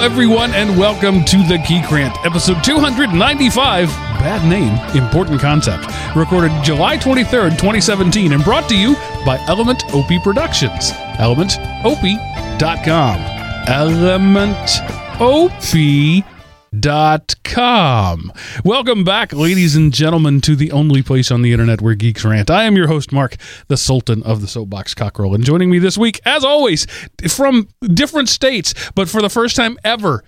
Everyone, and welcome to the Geek Rant, episode 295. Bad name, important concept. Recorded July 23rd, 2017, and brought to you by Element OP Productions. ElementOP.com. ElementOP.com. Welcome back, ladies and gentlemen, to the only place on the internet where geeks rant. I am your host, Mark, the Sultan of the Soapbox Cockerel, and joining me this week, as always, from different states, but for the first time ever,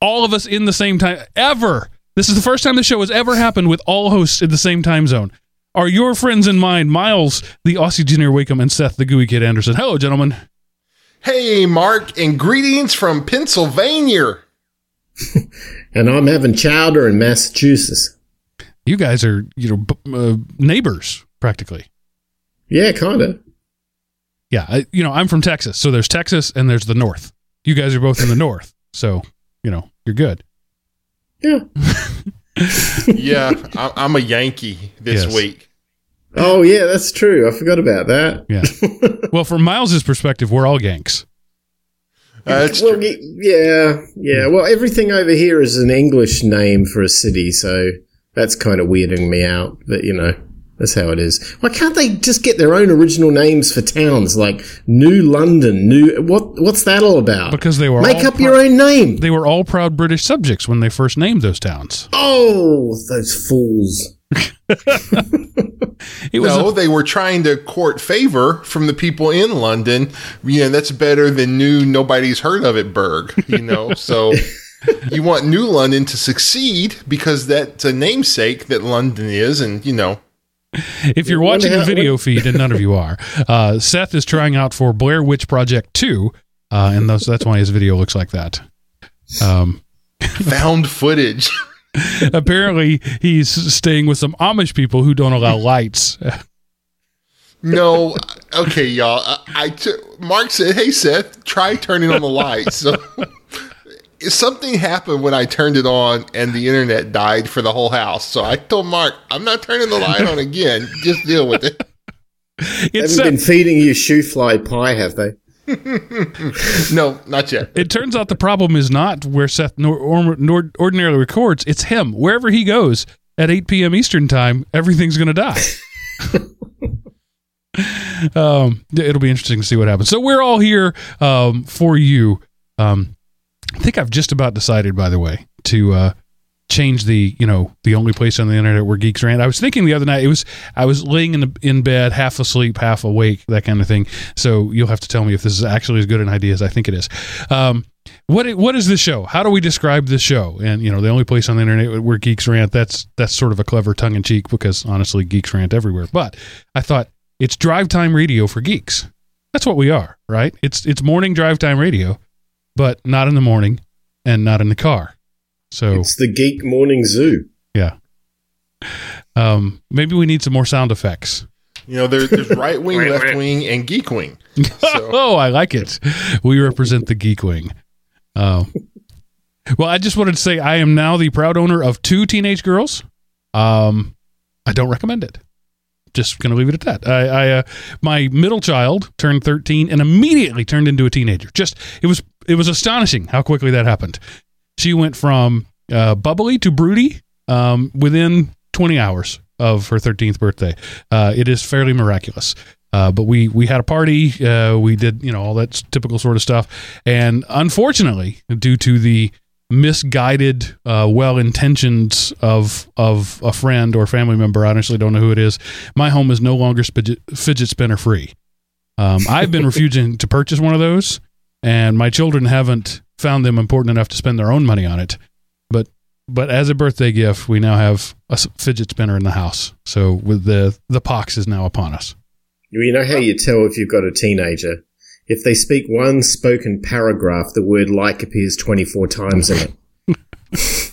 all of us in the same time ever. This is the first time the show has ever happened with all hosts in the same time zone. Are your friends in mind, Miles, the Aussie Junior Wakeham, and Seth, the Gooey Kid Anderson? Hello, gentlemen. Hey, Mark, and greetings from Pennsylvania. and I'm having chowder in Massachusetts. You guys are, you know, b- uh, neighbors practically. Yeah, kind of. Yeah, I, you know, I'm from Texas, so there's Texas and there's the North. You guys are both in the North, so you know you're good. Yeah. yeah, I- I'm a Yankee this Yes. week. Oh, yeah, that's true. I forgot about that. Yeah. well, from Miles's perspective, we're all Yanks. Uh, That's well, true. yeah, yeah. Well, everything over here is an English name for a city, so that's kind of weirding me out. But you know, that's how it is. Why can't they just get their own original names for towns like New London? New what? What's that all about? Because they were make all up prou- your own name. They were all proud British subjects when they first named those towns. oh, those fools! No, a- they were trying to court favor from the people in London. You know, that's better than new nobody's heard of it Berg, you know. so you want New London to succeed because that's a namesake that London is and, you know, if you're watching the video feed, and none of you are, uh, Seth is trying out for Blair Witch Project 2, uh, and those, that's why his video looks like that. Um, found footage. apparently, he's staying with some Amish people who don't allow lights. No, okay, y'all. I, I t- Mark said, "Hey, Seth, try turning on the lights." So something happened when I turned it on, and the internet died for the whole house. So I told Mark, "I'm not turning the light on again. Just deal with it." They It's haven't been feeding you shoofly pie, have they? No, not yet. It turns out the problem is not where Seth nor, or, nor ordinarily records. It's him. Wherever he goes at 8 p.m. Eastern time, everything's going to die. um, it'll be interesting to see what happens. So we're all here um, for you. Um, I think I've just about decided, by the way, to uh, change the you know the only place on the internet where geeks rant. I was thinking the other night. It was I was laying in the, in bed, half asleep, half awake, that kind of thing. So you'll have to tell me if this is actually as good an idea as I think it is. Um, what what is this show? How do we describe this show? And you know, the only place on the internet where geeks rant. That's that's sort of a clever tongue in cheek because honestly, geeks rant everywhere. But I thought it's drive time radio for geeks. That's what we are, right? It's it's morning drive time radio, but not in the morning and not in the car. So It's the Geek Morning Zoo. yeah. Um, maybe we need some more sound effects. You know, there, there's right wing, left wing, and geek wing. So oh, I like it. We represent the geek wing. Uh, well, I just wanted to say I am now the proud owner of two teenage girls. Um, I don't recommend it. Just going to leave it at that. I, I uh, my middle child turned 13 and immediately turned into a teenager. Just it was it was astonishing how quickly that happened. She went from uh, bubbly to broody um, within 20 hours of her 13th birthday. Uh, it is fairly miraculous. Uh, but we we had a party. Uh, we did you know all that typical sort of stuff, and unfortunately, due to the misguided, uh, well intentions of of a friend or family member, I honestly don't know who it is. My home is no longer fidget, fidget spinner free. Um, I've been refusing to purchase one of those, and my children haven't found them important enough to spend their own money on it. But but as a birthday gift, we now have a fidget spinner in the house. So with the the pox is now upon us. You know how you tell if you've got a teenager? If they speak one spoken paragraph, the word like appears 24 times in it.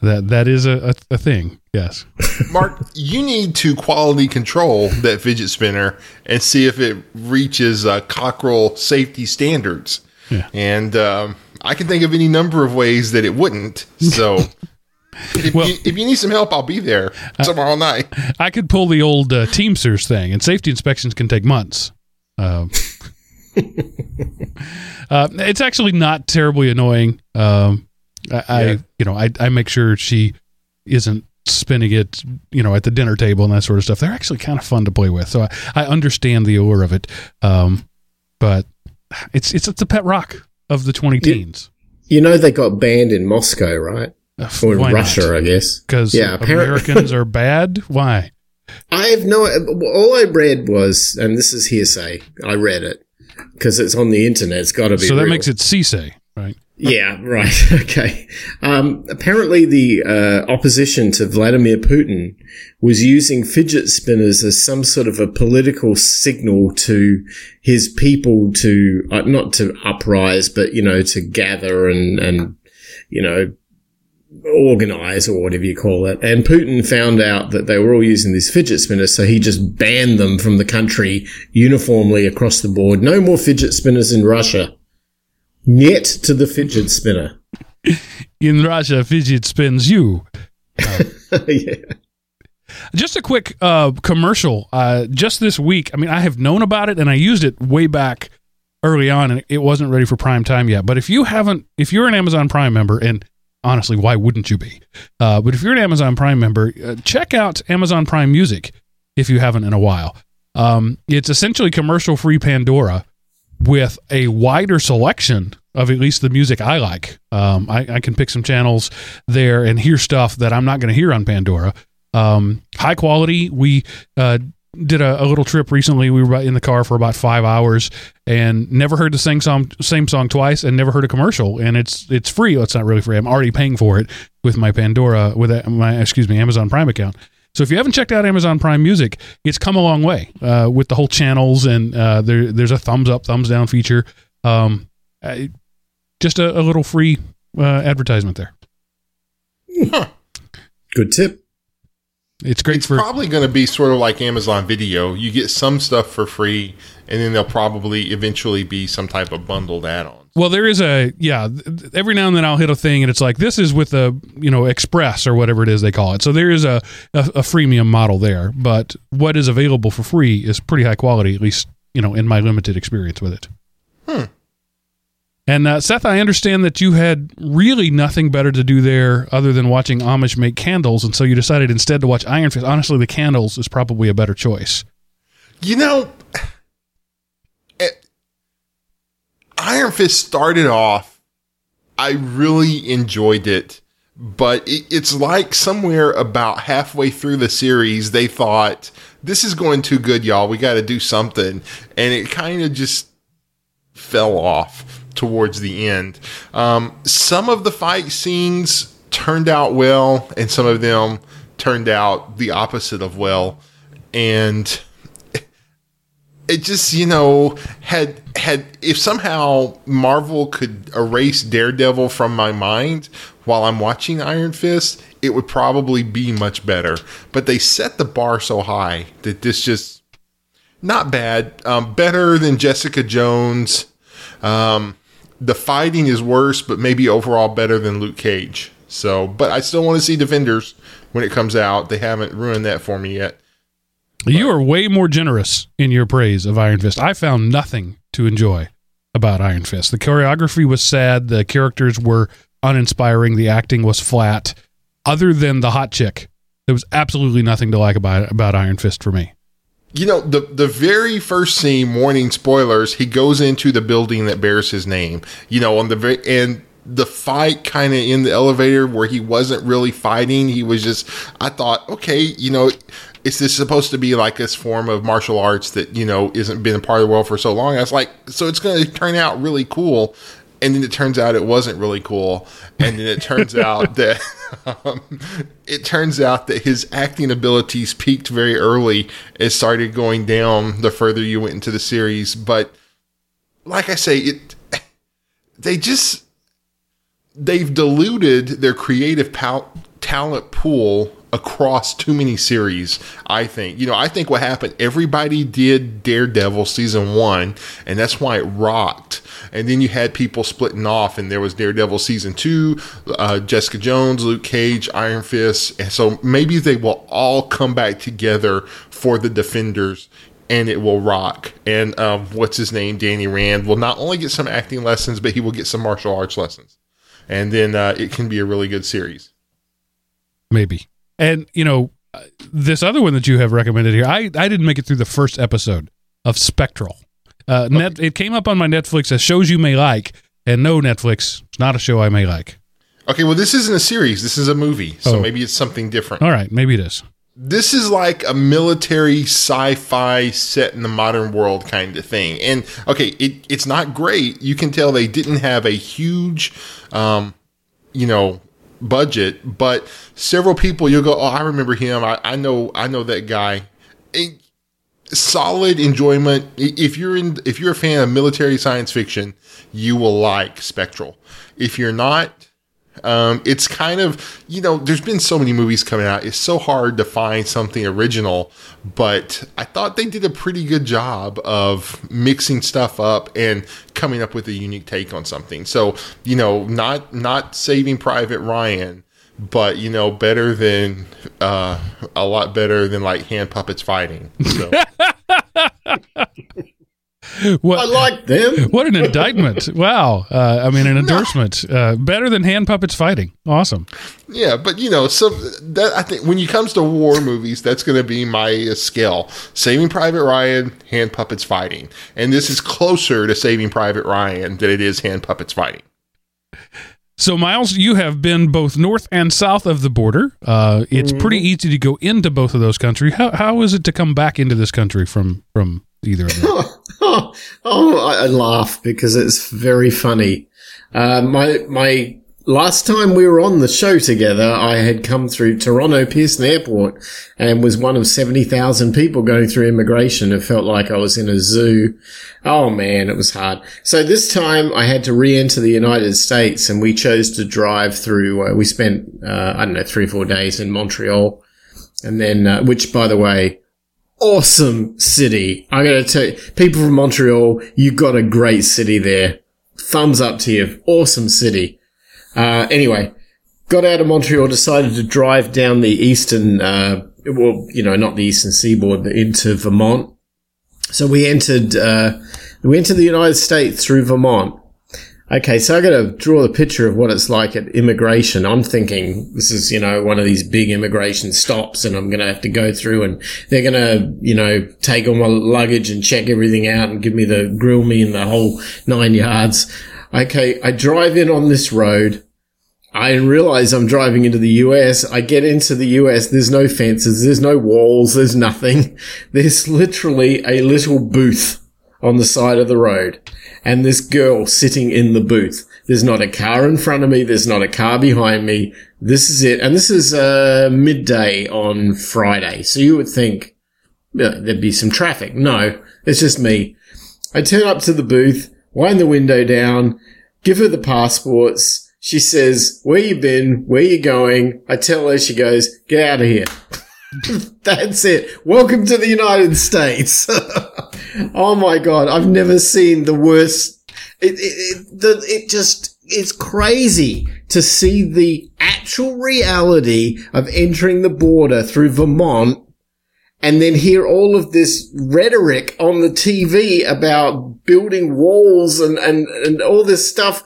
That that is a, a, a thing. Yes. Mark, you need to quality control that fidget spinner and see if it reaches uh, cockerel safety standards. Yeah. And um, I can think of any number of ways that it wouldn't. So if, Well- you, if you need some help, I'll be there tomorrow night. I could pull the old uh, Teamsters thing, and safety inspections can take months. Uh, uh, it's actually not terribly annoying. Um, I, I you know I, I make sure she isn't spinning it you know at the dinner table and that sort of stuff. They're actually kind of fun to play with, so I, I understand the allure of it. Um, but it's it's it's a pet rock of the twenty teens. You know they got banned in Moscow, right? Uh, or in Russia, I guess. because Yeah, Americans are bad. Why? I have no. All I read was, and this is hearsay. I read it because it's on the internet. It's got to be. So that real. makes it CSA, right? Yeah, right. Okay. Um, apparently, the uh, opposition to Vladimir Putin was using fidget spinners as some sort of a political signal to his people to uh, not to uprise, but you know to gather and and you know organize or whatever you call it. And Putin found out that they were all using these fidget spinners, so he just banned them from the country uniformly across the board. No more fidget spinners in Russia. Yet to the fidget spinner. In Russia, fidget spins you. yeah. Just a quick uh, commercial. Uh, just this week, I mean, I have known about it and I used it way back early on, and it wasn't ready for prime time yet. But if you haven't, if you're an Amazon Prime member, and honestly, why wouldn't you be? Uh, but if you're an Amazon Prime member, uh, check out Amazon Prime Music if you haven't in a while. Um, it's essentially commercial free Pandora with a wider selection of at least the music I like. Um, I, I can pick some channels there and hear stuff that I'm not going to hear on Pandora. Um, high quality. We uh, did a, a little trip recently. We were in the car for about five hours and never heard the same song, same song twice, and never heard a commercial. And it's it's free. Well, it's not really free. I'm already paying for it with my Pandora with my excuse me Amazon Prime account. So if you haven't checked out Amazon Prime Music, it's come a long way uh, with the whole channels and uh, there, there's a thumbs up, thumbs down feature. Um, I, just a, a little free uh, advertisement there. Good tip. It's great It's for probably going to be sort of like Amazon Video. You get some stuff for free, and then there'll probably eventually be some type of bundled add-ons. Well, there is a yeah. Every now and then I'll hit a thing, and it's like this is with a you know Express or whatever it is they call it. So there is a a, a freemium model there, but what is available for free is pretty high quality, at least you know in my limited experience with it. Hmm. And uh, Seth, I understand that you had really nothing better to do there other than watching Amish make candles, and so you decided instead to watch Iron Fist. Honestly, the candles is probably a better choice. You know, it, Iron Fist started off. I really enjoyed it, but it, it's like somewhere about halfway through the series, they thought this is going too good, y'all. We got to do something, and it kind of just fell off towards the end. Um, some of the fight scenes turned out well, and some of them turned out the opposite of well, and it just you know had had if somehow Marvel could erase Daredevil from my mind while I'm watching Iron Fist, it would probably be much better. But they set the bar so high that this just not bad. Um, better than Jessica Jones. Um, the fighting is worse, but maybe overall better than Luke Cage. So, but I still want to see Defenders when it comes out. They haven't ruined that for me yet. You are way more generous in your praise of Iron Fist. I found nothing to enjoy about Iron Fist. The choreography was sad, the characters were uninspiring, the acting was flat. Other than the hot chick, there was absolutely nothing to like about about Iron Fist for me. You know, the the very first scene, warning spoilers, he goes into the building that bears his name. You know, on the very and the fight kind of in the elevator where he wasn't really fighting. He was just I thought, okay, you know, is this supposed to be like this form of martial arts that, you know, isn't been a part of the world for so long? I was like, so it's gonna turn out really cool. And then it turns out it wasn't really cool. And then it turns out that um, it turns out that his acting abilities peaked very early and started going down the further you went into the series. But like I say, it they just they've diluted their creative pal- talent pool across too many series. I think you know. I think what happened. Everybody did Daredevil season one, and that's why it rocked. And then you had people splitting off, and there was Daredevil season two, uh, Jessica Jones, Luke Cage, Iron Fist, and so maybe they will all come back together for the Defenders. and it will rock. And um, what's his name? Danny Rand will not only get some acting lessons, but he will get some martial arts lessons. And then uh, it can be a really good series. maybe. And you know, uh, this other one that you have recommended here, I I didn't make it through the first episode of Spectral. Uh, net, it came up on my Netflix as shows you may like, and no, Netflix, it's not a show I may like. Okay, well, this isn't a series. This is a movie. So Oh. maybe it's something different. All right, maybe it is. this is like a military sci-fi set in the modern world kind of thing and okay it, it's not great you can tell they didn't have a huge um, you know budget but several people you'll go oh i remember him. I, I know i know that guy. It- solid enjoyment. If you're in if you're a fan of military science fiction you will like spectral. If you're not um, it's kind of you know there's been so many movies coming out. It's so hard to find something original but i thought they did a pretty good job of mixing stuff up and coming up with a unique take on something. So you know not not saving private ryan but you know better than uh, a lot better than like hand puppets fighting so What I like them. what an indictment! Wow, uh, I mean an endorsement. Uh, better than hand puppets fighting. Awesome. Yeah, but you know, so that I think when it comes to war movies, that's going to be my uh, scale: Saving Private Ryan, hand puppets fighting, and this is closer to Saving Private Ryan than it is hand puppets fighting. So, Miles, you have been both north and south of the border. Uh, it's pretty easy to go into both of those countries. How, how is it to come back into this country from from either of them? oh, I laugh because it's very funny. Uh, my my last time we were on the show together, I had come through Toronto Pearson Airport and was one of seventy thousand people going through immigration. It felt like I was in a zoo. Oh man, it was hard. So this time I had to re-enter the United States, and we chose to drive through. Uh, we spent uh, I don't know three or four days in Montreal, and then uh, which by the way awesome city. I gotta tell you, people from Montreal, you got a great city there. Thumbs up to you. Awesome city. Uh, anyway, got out of Montreal, decided to drive down the eastern, uh, well, you know, not the eastern seaboard, but into Vermont. So we entered, uh, we entered the United States through Vermont. Okay, so I got to draw the picture of what it's like at immigration. I'm thinking this is, you know, one of these big immigration stops and I'm going to have to go through and they're going to, you know, take all my luggage and check everything out and give me the, grill me in the whole nine yards. Okay, I drive in on this road. I realize I'm driving into the US. I get into the US. There's no fences. There's no walls. There's nothing. There's literally a little booth on the side of the road and this girl sitting in the booth. There's not a car in front of me. There's not a car behind me. This is it. And this is, uh, midday on Friday. So you would think yeah, there'd be some traffic. No, it's just me. I turn up to the booth, wind the window down, give her the passports. She says, where you been? Where you going? I tell her, she goes, get out of here. That's it. Welcome to the United States. oh my God. I've never seen the worst. It, it, it, the, it just, it's crazy to see the actual reality of entering the border through Vermont and then hear all of this rhetoric on the TV about building walls and, and, and all this stuff.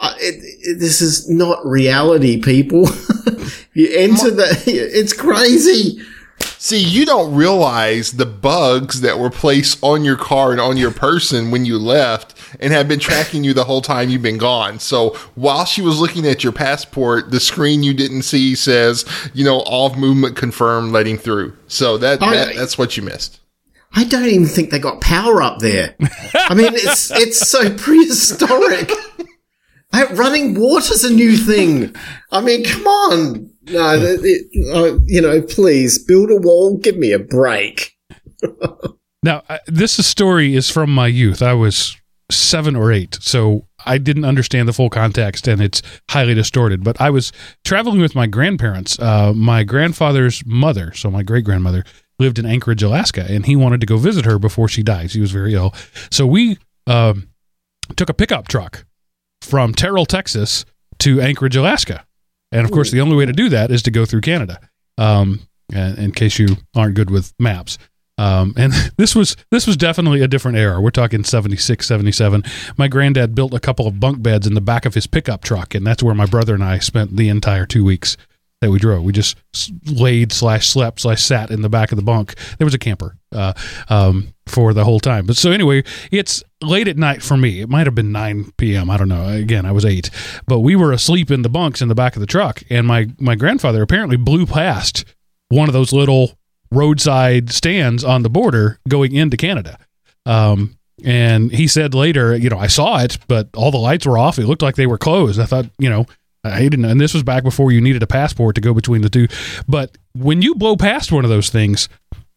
Uh, it, it, this is not reality, people. you enter the, it's crazy. See, you don't realize the bugs that were placed on your car and on your person when you left and have been tracking you the whole time you've been gone. So while she was looking at your passport, the screen you didn't see says, you know, all movement confirmed, letting through. So that, that that's what you missed. I don't even think they got power up there. I mean, it's, it's so prehistoric. Running water's a new thing. I mean, come on. No, it, it, uh, you know, please build a wall. Give me a break. Now, I, this story is from my youth. I was seven or eight, so I didn't understand the full context, and it's highly distorted. But I was traveling with my grandparents. Uh, my grandfather's mother, so my great grandmother, lived in Anchorage, Alaska, and he wanted to go visit her before she died. She was very ill, so we um, took a pickup truck from Terrell, Texas, to Anchorage, Alaska. And of course, the only way to do that is to go through Canada. Um, in case you aren't good with maps. Um, and this was this was definitely a different era. We're talking 76, 77. My granddad built a couple of bunk beds in the back of his pickup truck, and that's where my brother and I spent the entire two weeks that we drove. We just laid slash slept slash sat in the back of the bunk. There was a camper uh, um, for the whole time. But so anyway, it's late at night for me. It might have been 9 p.m. I don't know. Again, I was eight, but we were asleep in the bunks in the back of the truck, and my my grandfather apparently blew past one of those little roadside stands on the border going into Canada. Um, and he said later, you know, I saw it, but all the lights were off. It looked like they were closed. I thought, you know, I didn't, and this was back before you needed a passport to go between the two. But when you blow past one of those things,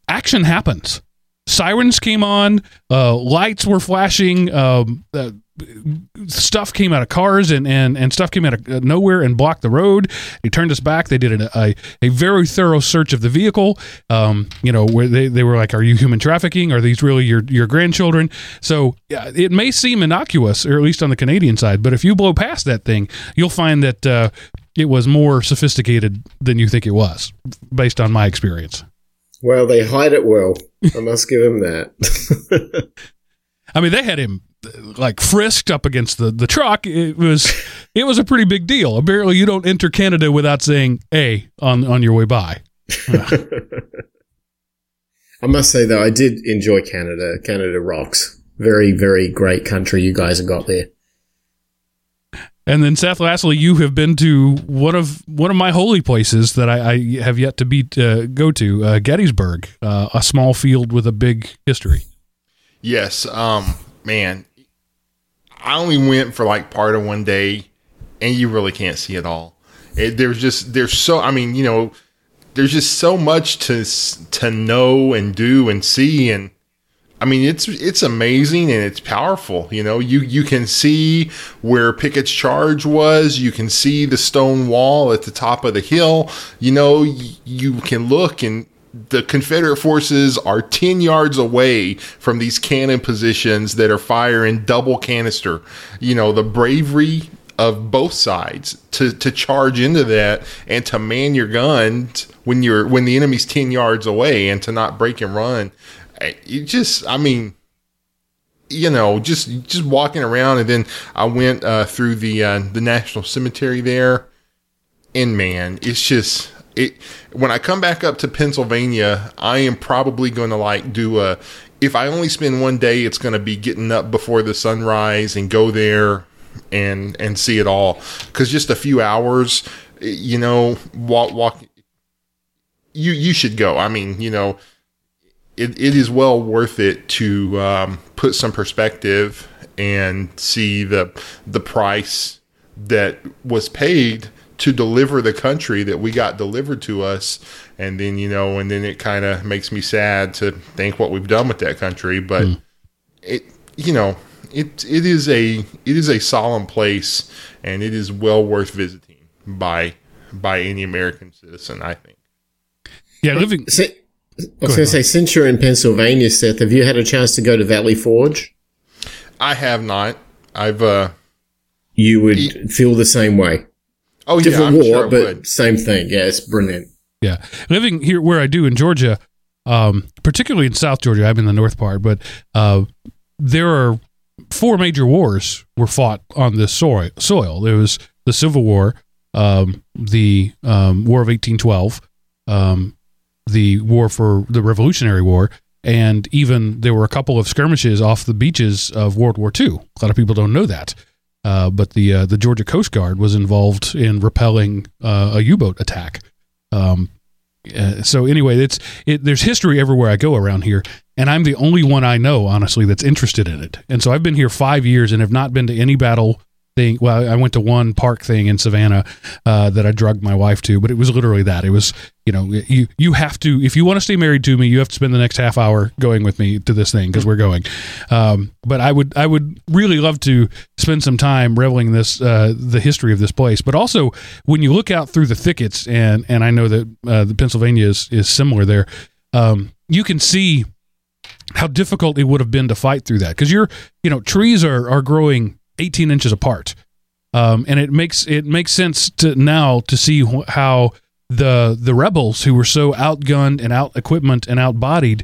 action happens. Sirens came on, uh, lights were flashing, um, uh, stuff came out of cars and, and, and stuff came out of uh, nowhere and blocked the road. They turned us back. They did a, a, a very thorough search of the vehicle. Um, you know, where they, they were like, are you human trafficking? Are these really your, your grandchildren? So yeah, it may seem innocuous, or at least on the Canadian side, but if you blow past that thing, you'll find that, uh, it was more sophisticated than you think it was based on my experience. Well, they hide it well. I must give them that. I mean, they had him like frisked up against the, the truck. It was it was a pretty big deal. Apparently, you don't enter Canada without saying "a" on on your way by. I must say though, I did enjoy Canada. Canada rocks. Very, very great country you guys have got there. And then, Seth, lastly, you have been to one of one of my holy places that I, I have yet to be uh, go to, uh, Gettysburg, uh, a small field with a big history. Yes, um, man, I only went for like part of one day, and you really can't see it all. It, there's just there's so I mean you know there's just so much to to know and do and see and I mean it's it's amazing and it's powerful. You know you you can see where Pickett's charge was. You can see the stone wall at the top of the hill. You know you can look and the Confederate forces are 10 yards away from these cannon positions that are firing double canister. You know, the bravery of both sides to, to charge into that and to man your guns when you're when the enemy's 10 yards away and to not break and run. It just I mean you know, just just walking around, and then I went uh, through the uh, the National Cemetery there, and man, it's just it. When I come back up to Pennsylvania, I am probably going to like do a. If I only spend one day, it's going to be getting up before the sunrise and go there and and see it all. Because just a few hours, you know, walk walk. You you should go. I mean, you know, it, it is well worth it to um, put some perspective and see the the price that was paid to deliver the country that we got delivered to us and then you know and then it kind of makes me sad to think what we've done with that country but it you know it it is a it is a solemn place and it is well worth visiting by by any American citizen I think Yeah, living. Si- I was going to say, since you're in Pennsylvania, Seth, have you had a chance to go to Valley Forge? I have not I've uh You would feel the same way. Oh yeah Different I'm war, sure but would. same thing. Yeah, it's brilliant. Yeah, living here where I do in Georgia, um, particularly in South Georgia. I'm in the north part, but uh, there are four major wars were fought on this soil. Soil. There was the Civil War, um, the um, War of 1812, um, the War for the Revolutionary War, and even there were a couple of skirmishes off the beaches of World War II. A lot of people don't know that. Uh, but the uh, the Georgia Coast Guard was involved in repelling uh, a U-boat attack. Um, uh, so anyway, it's it, there's history everywhere I go around here, and I'm the only one I know, honestly, that's interested in it. And so I've been here five years and have not been to any battle thing. Well, I went to one park thing in Savannah uh, that I drugged my wife to, but it was literally that. It was you know you you have to if you want to stay married to me, you have to spend the next half hour going with me to this thing because we're going. Um, but I would I would really love to spend some time reveling this uh, the history of this place. But also when you look out through the thickets, and and I know that uh, the Pennsylvania is is similar there. Um, you can see how difficult it would have been to fight through that because you're you know trees are are growing 18 inches apart um, and it makes it makes sense to now to see wh- how the the rebels who were so outgunned and out equipment and outbodied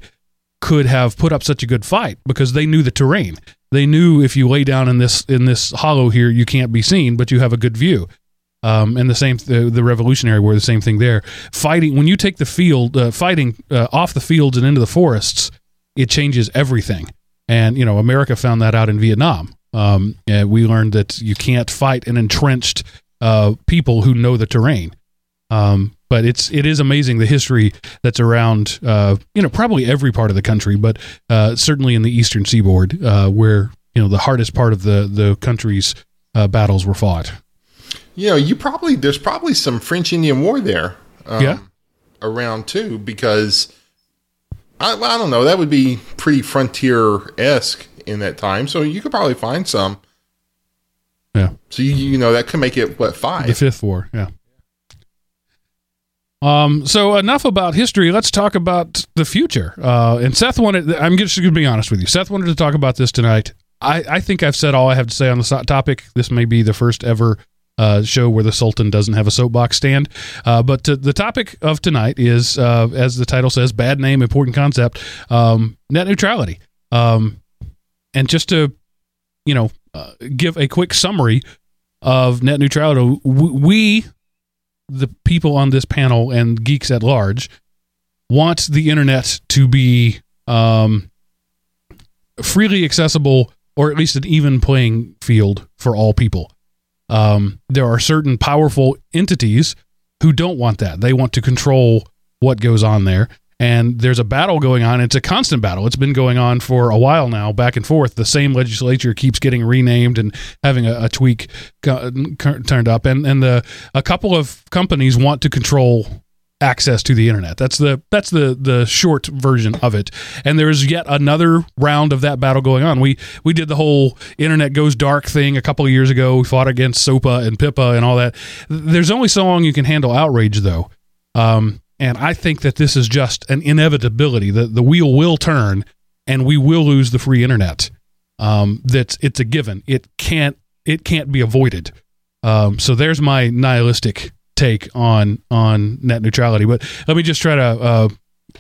could have put up such a good fight because they knew the terrain. They knew if you lay down in this in this hollow here, you can't be seen, but you have a good view. Um, and the same, the, the Revolutionary were the same thing there. Fighting when you take the field, uh, fighting uh, off the fields and into the forests, it changes everything. And you know, America found that out in Vietnam. Um, and we learned that you can't fight an entrenched uh, people who know the terrain. Um, but it's it is amazing the history that's around uh, you know probably every part of the country, but uh, certainly in the eastern seaboard uh, where you know the hardest part of the the country's uh, battles were fought. You know, you probably there's probably some French Indian War there, um, Yeah. around too because I, I don't know that would be pretty frontier esque in that time, so you could probably find some. Yeah. So you you know that could make it what five? The Fifth War, yeah. Um. So enough about history. Let's talk about the future. Uh. And Seth wanted. I'm just going to be honest with you. Seth wanted to talk about this tonight. I. I think I've said all I have to say on the so- topic. This may be the first ever. Uh, show where the Sultan doesn't have a soapbox stand. Uh, but uh, the topic of tonight is, uh, as the title says, bad name, important concept, um, net neutrality. Um, and just to, you know, uh, give a quick summary of net neutrality, we, the people on this panel and geeks at large, want the internet to be um, freely accessible or at least an even playing field for all people. Um, there are certain powerful entities who don't want that. They want to control what goes on there. And there's a battle going on. It's a constant battle. It's been going on for a while now, back and forth. The same legislature keeps getting renamed and having a, a tweak turned up. And and the a couple of companies want to control access to the internet. That's the that's the the short version of it. And there is yet another round of that battle going on. We we did the whole internet goes dark thing a couple of years ago. We fought against SOPA and PIPA and all that. There's only so long you can handle outrage though. Um, and I think that this is just an inevitability. The the wheel will turn and we will lose the free internet. Um, that's it's a given. It can't it can't be avoided. Um, so there's my nihilistic take on on net neutrality. But let me just try to uh,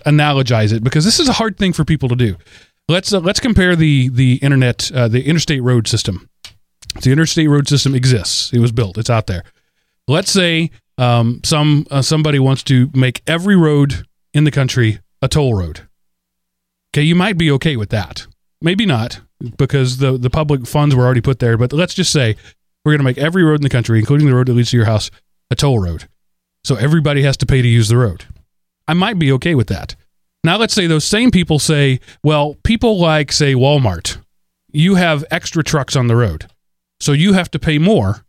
analogize it because this is a hard thing for people to do. Let's uh, let's compare the the internet uh, the interstate road system. The interstate road system exists. It was built. It's out there. Let's say um, some uh, somebody wants to make every road in the country a toll road. Okay, you might be okay with that. Maybe not because the the public funds were already put there. But let's just say we're going to make every road in the country, including the road that leads to your house, a toll road. So everybody has to pay to use the road. I might be okay with that. Now let's say those same people say, well, people like say Walmart, you have extra trucks on the road. So you have to pay more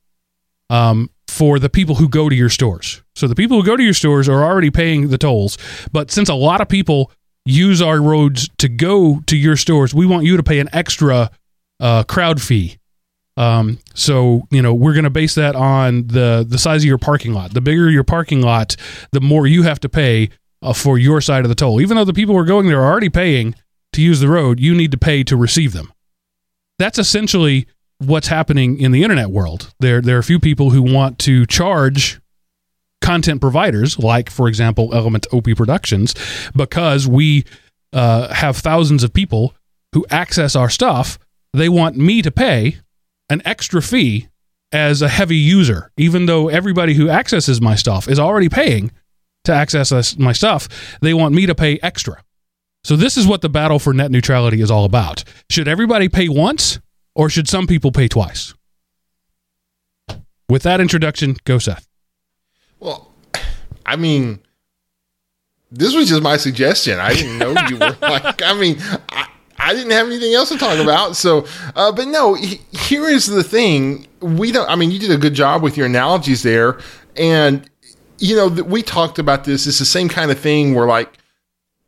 um, for the people who go to your stores. So the people who go to your stores are already paying the tolls, but since a lot of people use our roads to go to your stores, we want you to pay an extra uh, crowd fee um, so you know we're going to base that on the the size of your parking lot. The bigger your parking lot, the more you have to pay uh, for your side of the toll. Even though the people who are going there are already paying to use the road, you need to pay to receive them. That's essentially what's happening in the internet world. There there are a few people who want to charge content providers, like for example Element OP Productions, because we uh, have thousands of people who access our stuff. They want me to pay an extra fee as a heavy user, even though everybody who accesses my stuff is already paying to access my stuff. They want me to pay extra. So this is what the battle for net neutrality is all about. Should everybody pay once, or should some people pay twice? With that introduction, go Seth. Well, I mean, this was just my suggestion. I didn't know you were like. I mean, I, I didn't have anything else to talk about. So, uh, but no, he, here is the thing. We don't. I mean, you did a good job with your analogies there, and you know we talked about this. It's the same kind of thing where like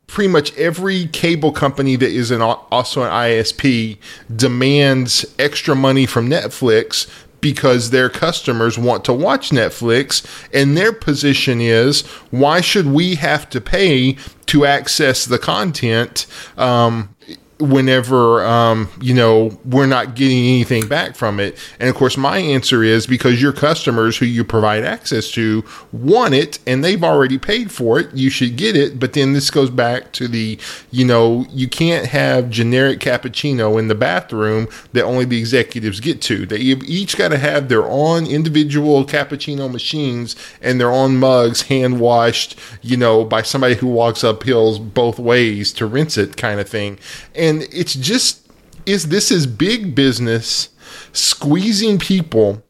pretty much every cable company that is an also an ISP demands extra money from Netflix because their customers want to watch Netflix. And their position is why should we have to pay to access the content um, whenever um, you know we're not getting anything back from it. And of course my answer is because your customers who you provide access to want it and they've already paid for it you should get it. But then this goes back to the you know you can't have generic cappuccino in the bathroom that only the executives get to. They each got to have their own individual cappuccino machines and their own mugs hand washed you know by somebody who walks up hills both ways to rinse it kind of thing. and and it's just is this is big business squeezing people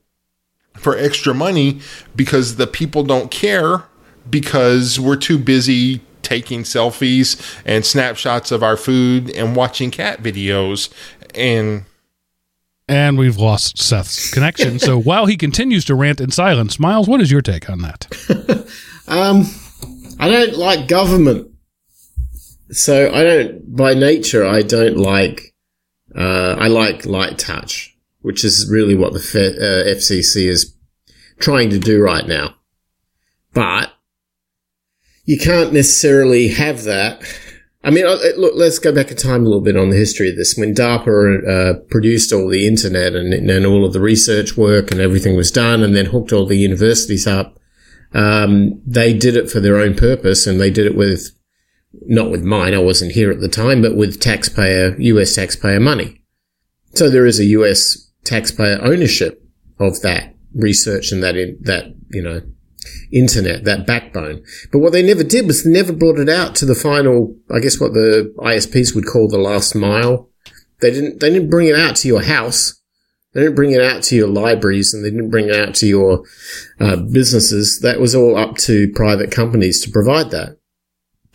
for extra money because the people don't care because we're too busy taking selfies and snapshots of our food and watching cat videos and and we've lost Seth's connection. so while he continues to rant in silence, Miles, what is your take on that? um, I don't like government. So I don't, by nature, I don't like, uh, I like light touch, which is really what the uh, FCC is trying to do right now. But you can't necessarily have that. I mean, uh, look, let's go back in time a little bit on the history of this. When DARPA uh, produced all the internet and, and all of the research work and everything was done and then hooked all the universities up, um, they did it for their own purpose and they did it with not with mine, I wasn't here at the time, but with taxpayer, US taxpayer money. So there is a US taxpayer ownership of that research and that, in, that, you know, internet, that backbone. But what they never did was they never brought it out to the final, I guess what the ISPs would call the last mile. They didn't, they didn't bring it out to your house. They didn't bring it out to your libraries and they didn't bring it out to your uh, businesses. That was all up to private companies to provide that.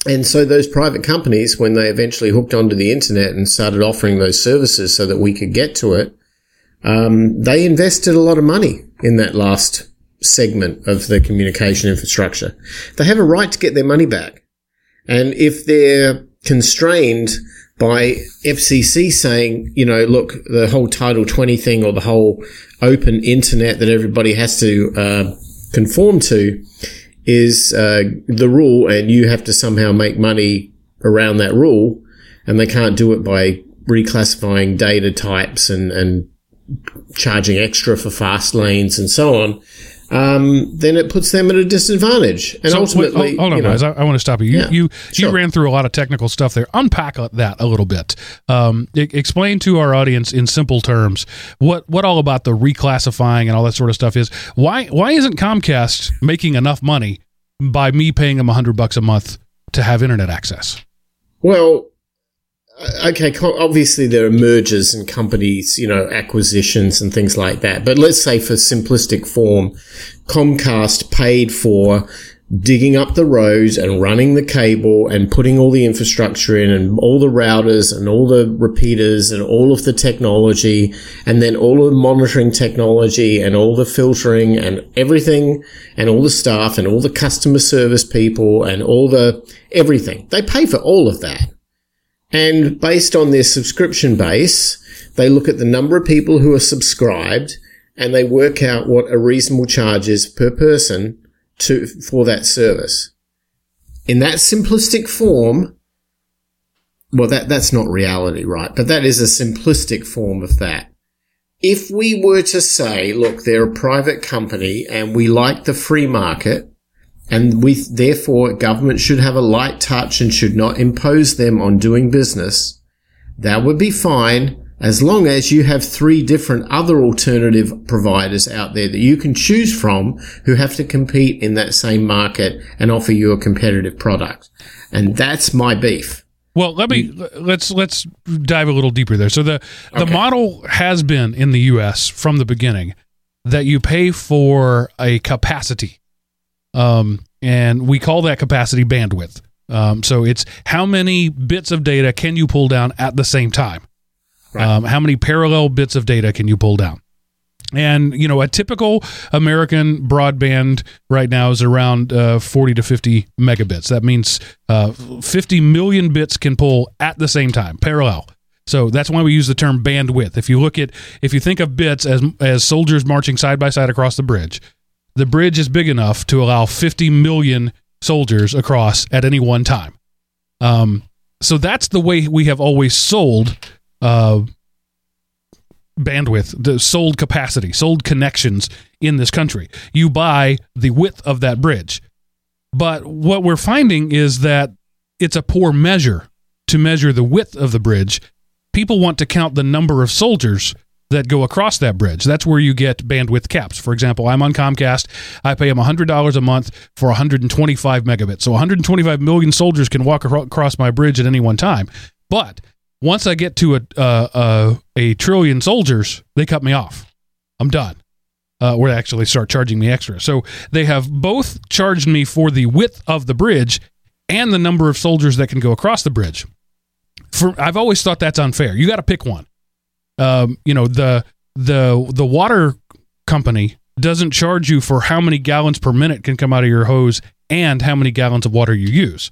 And so those private companies, when they eventually hooked onto the internet and started offering those services so that we could get to it, um, they invested a lot of money in that last segment of the communication infrastructure. They have a right to get their money back. And if they're constrained by FCC saying, you know, look, the whole Title 20 thing or the whole open internet that everybody has to uh, conform to, is uh, the rule, and you have to somehow make money around that rule, and they can't do it by reclassifying data types and, and charging extra for fast lanes and so on. Um, then it puts them at a disadvantage. And so, ultimately, wait, hold, on, know, guys. I, I, want to stop you. You, yeah, you, sure. you ran through a lot of technical stuff there. Unpack that a little bit. Um, explain to our audience in simple terms what what all about the reclassifying and all that sort of stuff is. Why why isn't Comcast making enough money by me paying them a hundred bucks a month to have internet access? Well, Uh, okay, obviously there are mergers and companies, you know, acquisitions and things like that. But let's say for simplistic form, Comcast paid for digging up the roads and running the cable and putting all the infrastructure in and all the routers and all the repeaters and all of the technology and then all of the monitoring technology and all the filtering and everything and all the staff and all the customer service people and all the everything. They pay for all of that. And based on their subscription base, they look at the number of people who are subscribed and they work out what a reasonable charge is per person to, for that service. In that simplistic form, well, that, that's not reality, right? But that is a simplistic form of that. If we were to say, look, they're a private company and we like the free market, and we therefore government should have a light touch and should not impose them on doing business. That would be fine as long as you have three different other alternative providers out there that you can choose from who have to compete in that same market and offer you a competitive product. And that's my beef. Well, let me let's let's dive a little deeper there. So the the okay. model has been in the US from the beginning that you pay for a capacity um, and we call that capacity bandwidth. Um, so it's how many bits of data can you pull down at the same time? Right. Um, how many parallel bits of data can you pull down? And you know, a typical American broadband right now is around uh, 40 to 50 megabits. That means uh, 50 million bits can pull at the same time, parallel. So that's why we use the term bandwidth. If you look at, if you think of bits as as soldiers marching side by side across the bridge, the bridge is big enough to allow 50 million soldiers across at any one time. Um, so that's the way we have always sold uh, bandwidth, the sold capacity, sold connections in this country. You buy the width of that bridge. But what we're finding is that it's a poor measure to measure the width of the bridge. People want to count the number of soldiers that go across that bridge. That's where you get bandwidth caps. For example, I'm on Comcast. I pay them $100 a month for 125 megabits. So 125 million soldiers can walk across my bridge at any one time. But once I get to a a trillion soldiers, they cut me off. I'm done. Uh, or they actually start charging me extra. So they have both charged me for the width of the bridge and the number of soldiers that can go across the bridge. For I've always thought that's unfair. You got to pick one. Um, you know the the the water company doesn't charge you for how many gallons per minute can come out of your hose and how many gallons of water you use.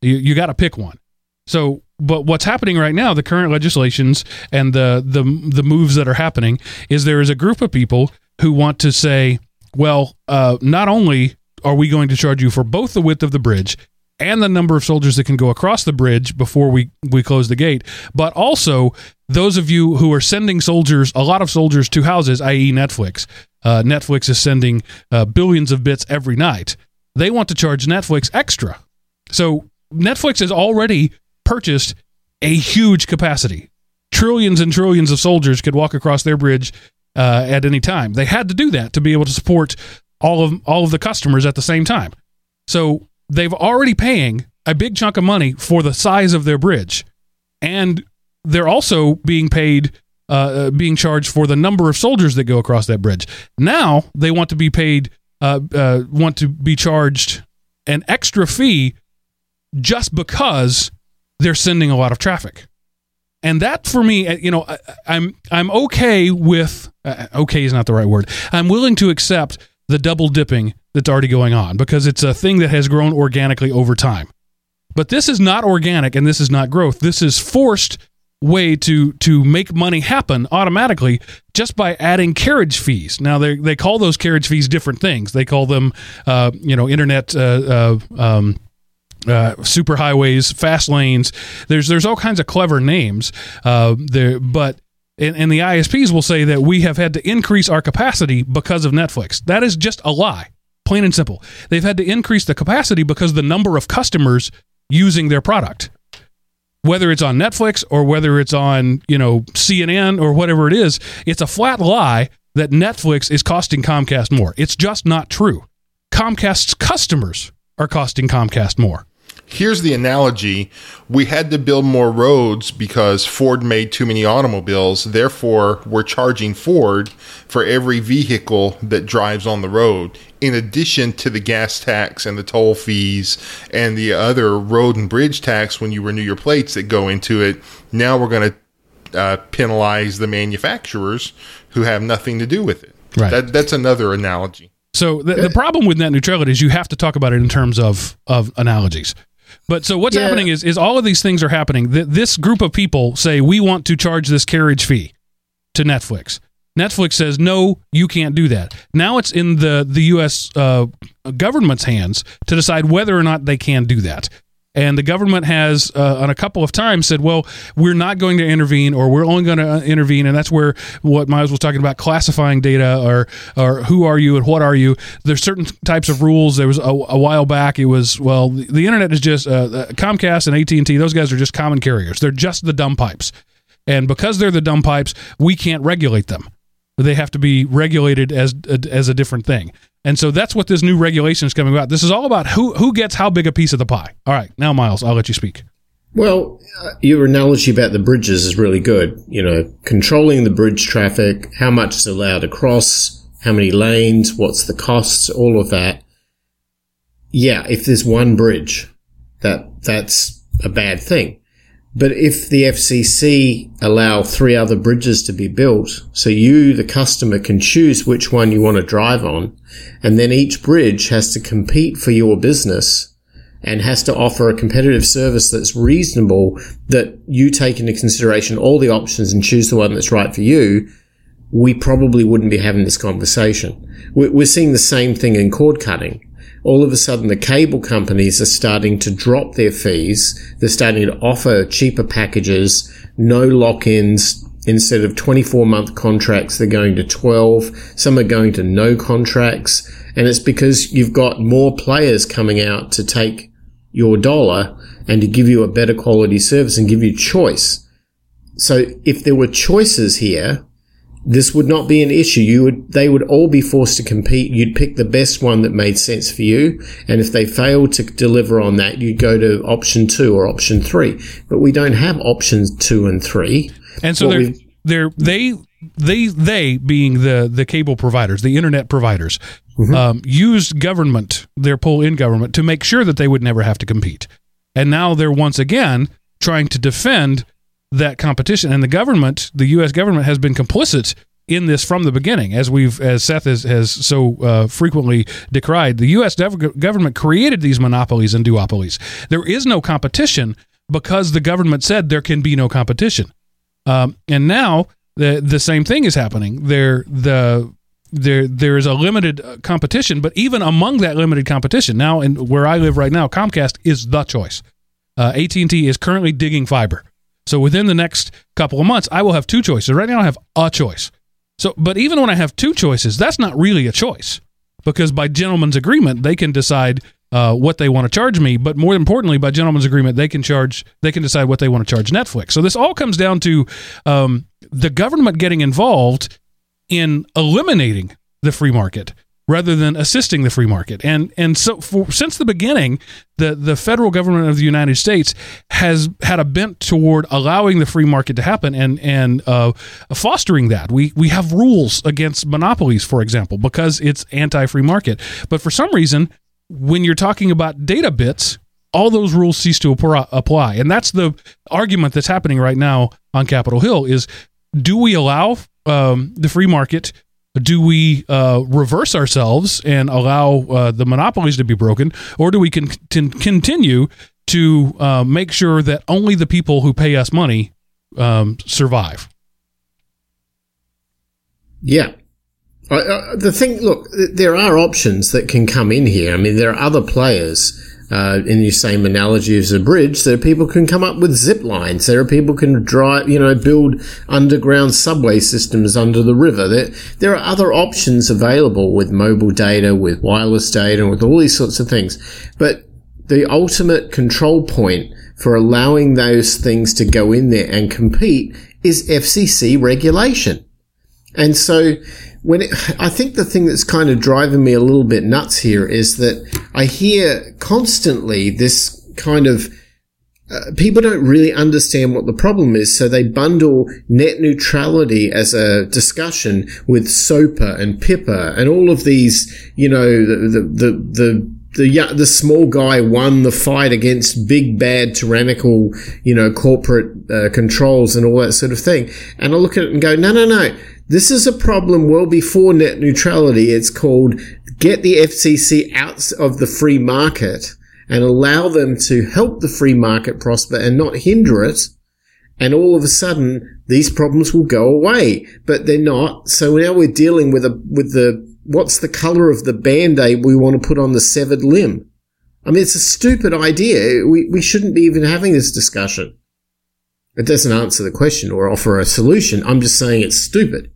You, you got to pick one. So but what's happening right now, the current legislations and the the the moves that are happening, is there is a group of people who want to say, well, uh, not only are we going to charge you for both the width of the bridge and the number of soldiers that can go across the bridge before we we close the gate, but also those of you who are sending soldiers, a lot of soldiers to houses, i.e., Netflix. Uh, Netflix is sending uh, billions of bits every night. They want to charge Netflix extra. So Netflix has already purchased a huge capacity. Trillions and trillions of soldiers could walk across their bridge uh, at any time. They had to do that to be able to support all of all of the customers at the same time. So they've already paying a big chunk of money for the size of their bridge, and they're also being paid, uh, uh being charged for the number of soldiers that go across that bridge. Now they want to be paid, uh, uh, want to be charged an extra fee just because they're sending a lot of traffic. And that for me, uh, you know, I, I'm I'm okay with uh, okay is not the right word. I'm willing to accept the double dipping that's already going on because it's a thing that has grown organically over time. But this is not organic and this is not growth. This is forced way to to make money happen automatically just by adding carriage fees. Now they they call those carriage fees different things. They call them uh, you know internet uh, uh, um, uh, super highways, fast lanes. There's there's all kinds of clever names. Uh, there, but and, and, the ISPs will say that we have had to increase our capacity because of Netflix. That is just a lie, plain and simple. They've had to increase the capacity because the number of customers using their product, whether it's on Netflix or whether it's on you know CNN or whatever it is, it's a flat lie that Netflix is costing Comcast more. It's just not true. Comcast's customers are costing Comcast more here's the analogy we had to build more roads because Ford made too many automobiles. Therefore, we're charging Ford for every vehicle that drives on the road, in addition to the gas tax and the toll fees and the other road and bridge tax when you renew your plates that go into it. Now we're going to uh, penalize the manufacturers who have nothing to do with it. Right. That, that's another analogy. So the, the problem with net neutrality is you have to talk about it in terms of of analogies. But so what's yeah. happening is is all of these things are happening. This group of people say we want to charge this carriage fee to Netflix. Netflix says no, you can't do that. Now it's in the the U.S. Uh, government's hands to decide whether or not they can do that. And the government has, uh, on a couple of times, said, well, we're not going to intervene or we're only going to uh, intervene. And that's where what Miles was talking about classifying data or, or who are you and what are you. There's certain types of rules. There was a, a while back, it was, well, the, the internet is just uh, Comcast and AT&T, those guys are just common carriers. They're just the dumb pipes. And because they're the dumb pipes, we can't regulate them. They have to be regulated as, as a different thing. And so that's what this new regulation is coming about. This is all about who who gets how big a piece of the pie. All right, now Miles, I'll let you speak. Well, uh, your analogy about the bridges is really good. You know, controlling the bridge traffic, how much is allowed across, how many lanes, what's the costs, all of that. Yeah, if there's one bridge, that that's a bad thing. But if the FCC allow three other bridges to be built, so you, the customer, can choose which one you want to drive on, and then each bridge has to compete for your business and has to offer a competitive service that's reasonable that you take into consideration all the options and choose the one that's right for you, we probably wouldn't be having this conversation. We're seeing the same thing in cord cutting. All of a sudden the cable companies are starting to drop their fees. They're starting to offer cheaper packages, no lock-ins. Instead of 24 month contracts, they're going to 12. Some are going to no contracts. And it's because you've got more players coming out to take your dollar and to give you a better quality service and give you choice. So if there were choices here, this would not be an issue. You would, they would all be forced to compete. You'd pick the best one that made sense for you. And if they failed to deliver on that, you'd go to option two or option three. But we don't have options two and three. And so they're, they're they they they being the the cable providers, the internet providers, um, used government their pull in government to make sure that they would never have to compete. And now they're once again trying to defend that competition. And the government, the U.S. government, has been complicit in this from the beginning, as we've as Seth has, has so uh, frequently decried. The U.S. gov- government created these monopolies and duopolies. There is no competition because the government said there can be no competition. Um, and now the the same thing is happening. There the there there is a limited uh, competition, but even among that limited competition, now in where I live right now, Comcast is the choice. Uh, AT and T is currently digging fiber, so within the next couple of months, I will have two choices. Right now, I have a choice. So, but even when I have two choices, that's not really a choice because by gentleman's agreement, they can decide uh, what they want to charge me. But more importantly, by gentleman's agreement, they can charge, they can decide what they want to charge Netflix. So this all comes down to um, the government getting involved in eliminating the free market rather than assisting the free market. And and so for, since the beginning, the the federal government of the United States has had a bent toward allowing the free market to happen and and uh, fostering that. We we have rules against monopolies, for example, because it's anti-free market. But for some reason, when you're talking about data bits, all those rules cease to apply. And that's the argument that's happening right now on Capitol Hill is do we allow um, the free market? Do we uh, reverse ourselves and allow uh, the monopolies to be broken? Or do we con- con- continue to uh, make sure that only the people who pay us money um, survive? Yeah. I, the thing, look, there are options that can come in here. I mean, there are other players. Uh, in the same analogy as a bridge, there are people can come up with zip lines. There are people can drive, you know, build underground subway systems under the river. There, there are other options available with mobile data, with wireless data, with all these sorts of things. But the ultimate control point for allowing those things to go in there and compete is FCC regulation. And so when it, I think the thing that's kind of driving me a little bit nuts here is that I hear constantly this kind of uh, people don't really understand what the problem is, so they bundle net neutrality as a discussion with SOPA and PIPA and all of these, you know, the the the, the the the small guy won the fight against big bad tyrannical you know corporate uh, controls and all that sort of thing. And i look at it and go no no no this is a problem well before net neutrality. It's called get the fcc out of the free market and allow them to help the free market prosper and not hinder it. And all of a sudden these problems will go away but they're not. So now we're dealing with a with the what's the color of the band-aid we want to put on the severed limb? I mean it's a stupid idea. We, we shouldn't be even having this discussion. It doesn't answer the question or offer a solution. I'm just saying it's stupid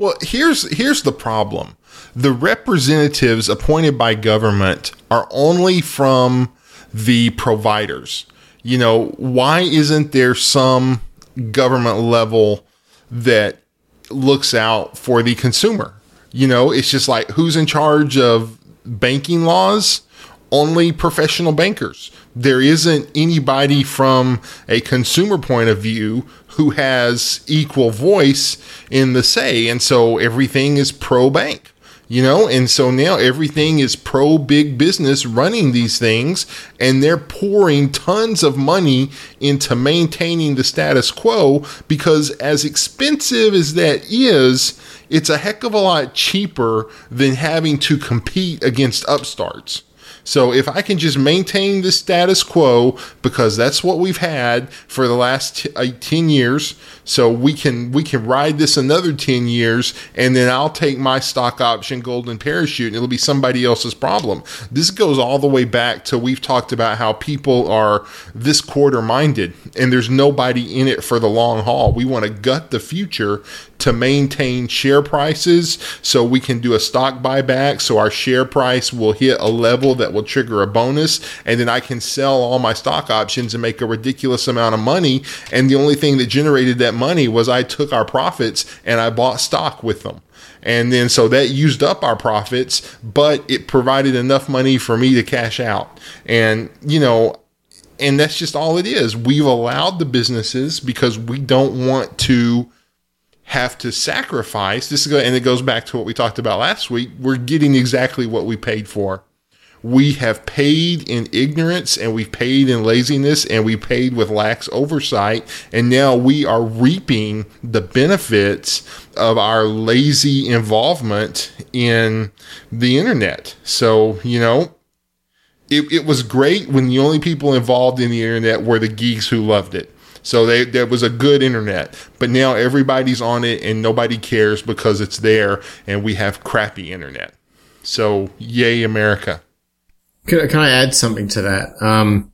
Well, here's here's the problem. The representatives appointed by government are only from the providers. You know, why isn't there some government level that looks out for the consumer? You know, it's just like who's in charge of banking laws? Only professional bankers. There isn't anybody from a consumer point of view who has equal voice in the say. And so everything is pro bank, you know? And so now everything is pro big business running these things, and they're pouring tons of money into maintaining the status quo because, as expensive as that is, it's a heck of a lot cheaper than having to compete against upstarts. So if I can just maintain the status quo because that's what we've had for the last uh, 10 years, so we can we can ride this another 10 years and then I'll take my stock option golden parachute and it'll be somebody else's problem. This goes all the way back to we've talked about how people are this quarter minded and there's nobody in it for the long haul. We want to gut the future to maintain share prices so we can do a stock buyback so our share price will hit a level that will trigger a bonus and then I can sell all my stock options and make a ridiculous amount of money and the only thing that generated that money was I took our profits and I bought stock with them. And then so that used up our profits, but it provided enough money for me to cash out. And, you know, and that's just all it is. We've allowed the businesses because we don't want to have to sacrifice. This is and it goes back to what we talked about last week. We're getting exactly what we paid for. We have paid in ignorance and we've paid in laziness and we paid with lax oversight. And now we are reaping the benefits of our lazy involvement in the internet. So, you know, it, it was great when the only people involved in the internet were the geeks who loved it so they, there was a good internet, but now everybody's on it and nobody cares because it's there and we have crappy internet. So yay, America. Can, can I add something to that? Um,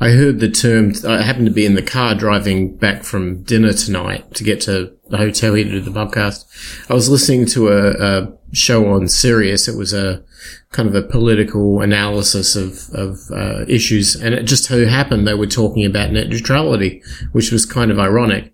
I heard the term, I happened to be in the car driving back from dinner tonight to get to the hotel here to do the podcast. I was listening to a, a show on Sirius. It was a kind of a political analysis of, of uh, issues. And it just so happened they were talking about net neutrality, which was kind of ironic.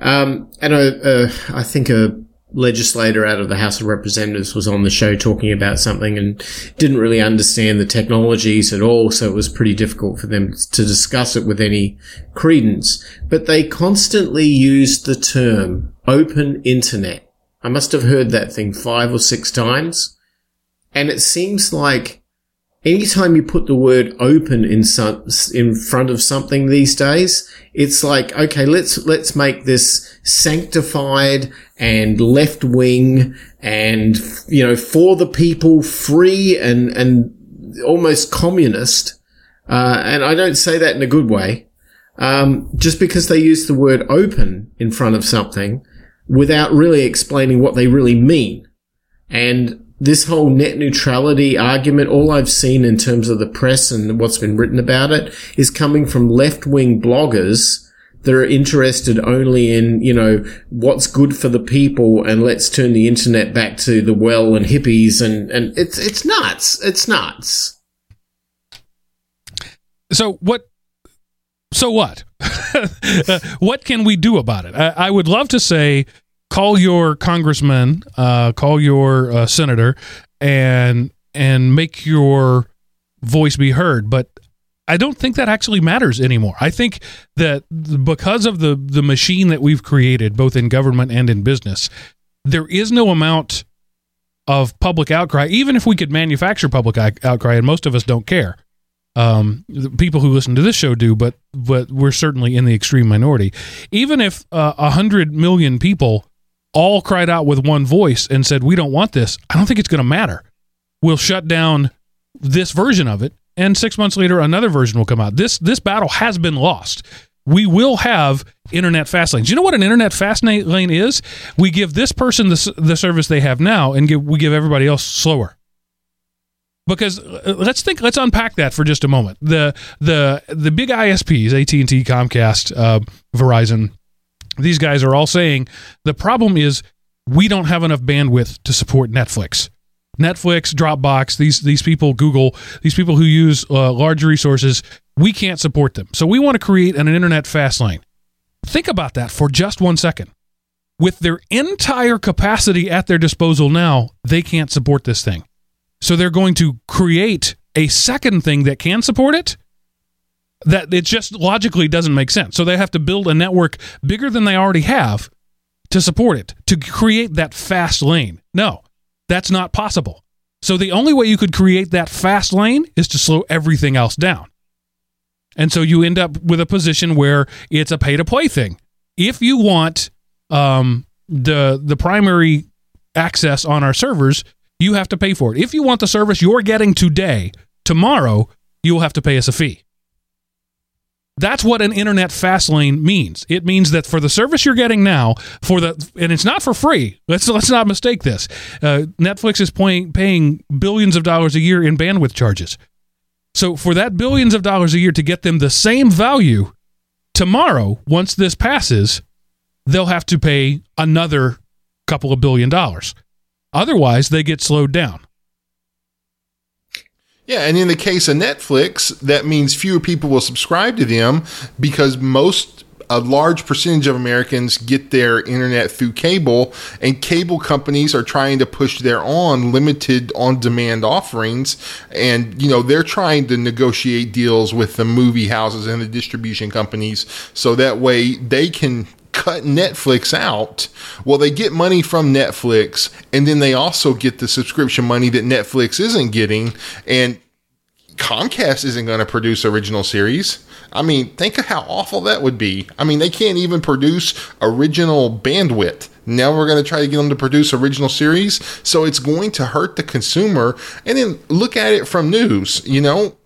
Um, and I, uh, I think a legislator out of the House of Representatives was on the show talking about something and didn't really understand the technologies at all. So it was pretty difficult for them to discuss it with any credence. But they constantly used the term open internet. I must have heard that thing five or six times. And it seems like anytime you put the word open in some, in front of something these days, it's like, okay, let's, let's make this sanctified and left wing and, you know, for the people, free and, and almost communist. Uh, and I don't say that in a good way. Um, just because they use the word open in front of something without really explaining what they really mean. And this whole net neutrality argument, all I've seen in terms of the press and what's been written about it is coming from left wing bloggers that are interested only in, you know, what's good for the people and let's turn the internet back to the well and hippies and, and it's, it's nuts. It's nuts. So what, so what? Uh, what can we do about it? I, I would love to say, call your congressman, uh, call your uh, senator, and and make your voice be heard. But I don't think that actually matters anymore. I think that because of the the machine that we've created, both in government and in business, there is no amount of public outcry. Even if we could manufacture public outcry, and most of us don't care. Um, the people who listen to this show do, but but we're certainly in the extreme minority. Even if uh, a uh, hundred million people all cried out with one voice and said, We don't want this, I don't think it's going to matter. We'll shut down this version of it, and six months later, another version will come out. This, this battle has been lost. We will have internet fast lanes. You know what an internet fast lane is? We give this person the, the service they have now, and give, we give everybody else slower because uh, let's think let's unpack that for just a moment the the the big isps at&t comcast uh, verizon these guys are all saying the problem is we don't have enough bandwidth to support Netflix. Netflix, Dropbox, these these people, Google, these people who use uh, large resources, we can't support them. So we want to create an internet fast lane. Think about that for just one second. With their entire capacity at their disposal now, they can't support this thing. So they're going to create a second thing that can support it that it just logically doesn't make sense. So they have to build a network bigger than they already have to support it, to create that fast lane. No, that's not possible. So the only way you could create that fast lane is to slow everything else down. And so you end up with a position where it's a pay to play thing. If you want um, the the primary access on our servers, you have to pay for it. If you want the service you're getting today tomorrow you will have to pay us a fee. That's what an internet fast lane means. It means that for the service you're getting now, for the and it's not for free. Let's let's not mistake this. Uh, Netflix is paying paying billions of dollars a year in bandwidth charges. So for that billions of dollars a year to get them the same value tomorrow, once this passes, they'll have to pay another couple of billion dollars. Otherwise, they get slowed down. Yeah, and in the case of Netflix, that means fewer people will subscribe to them because most a large percentage of Americans get their internet through cable, and cable companies are trying to push their on limited on demand offerings. And, you know, they're trying to negotiate deals with the movie houses and the distribution companies so that way they can cut Netflix out, well, they get money from Netflix, and then they also get the subscription money that Netflix isn't getting. And Comcast isn't going to produce original series. I mean, think of how awful that would be. I mean, they can't even produce original bandwidth. Now we're going to try to get them to produce original series. So it's going to hurt the consumer. And then look at it from news. You know,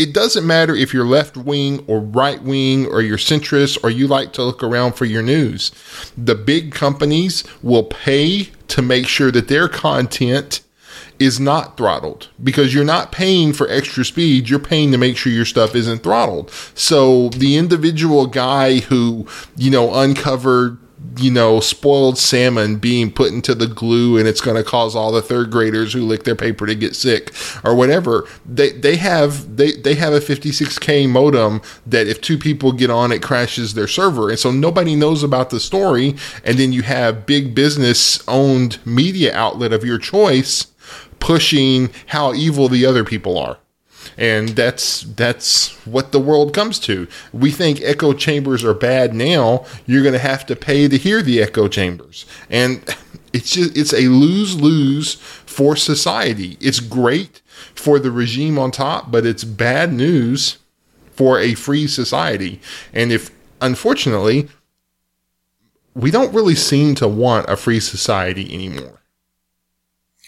it doesn't matter if you're left wing or right wing or you're centrist or you like to look around for your news. The big companies will pay to make sure that their content is not throttled because you're not paying for extra speed. You're paying to make sure your stuff isn't throttled. So the individual guy who, you know, uncovered you know, spoiled salmon being put into the glue and it's going to cause all the third graders who lick their paper to get sick or whatever. They they have they they have a 56k modem that if two people get on it crashes their server. And so nobody knows about the story and then you have big business owned media outlet of your choice pushing how evil the other people are and that's that's what the world comes to. We think echo chambers are bad now. You're going to have to pay to hear the echo chambers, and it's just it's a lose lose for society. It's great for the regime on top, but it's bad news for a free society. And if unfortunately we don't really seem to want a free society anymore.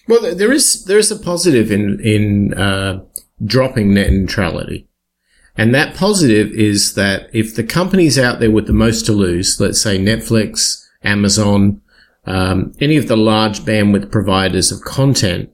Well, there is there is a positive in in uh, dropping net neutrality, and that positive is that if the companies out there with the most to lose, let's say Netflix, Amazon, um, any of the large bandwidth providers of content,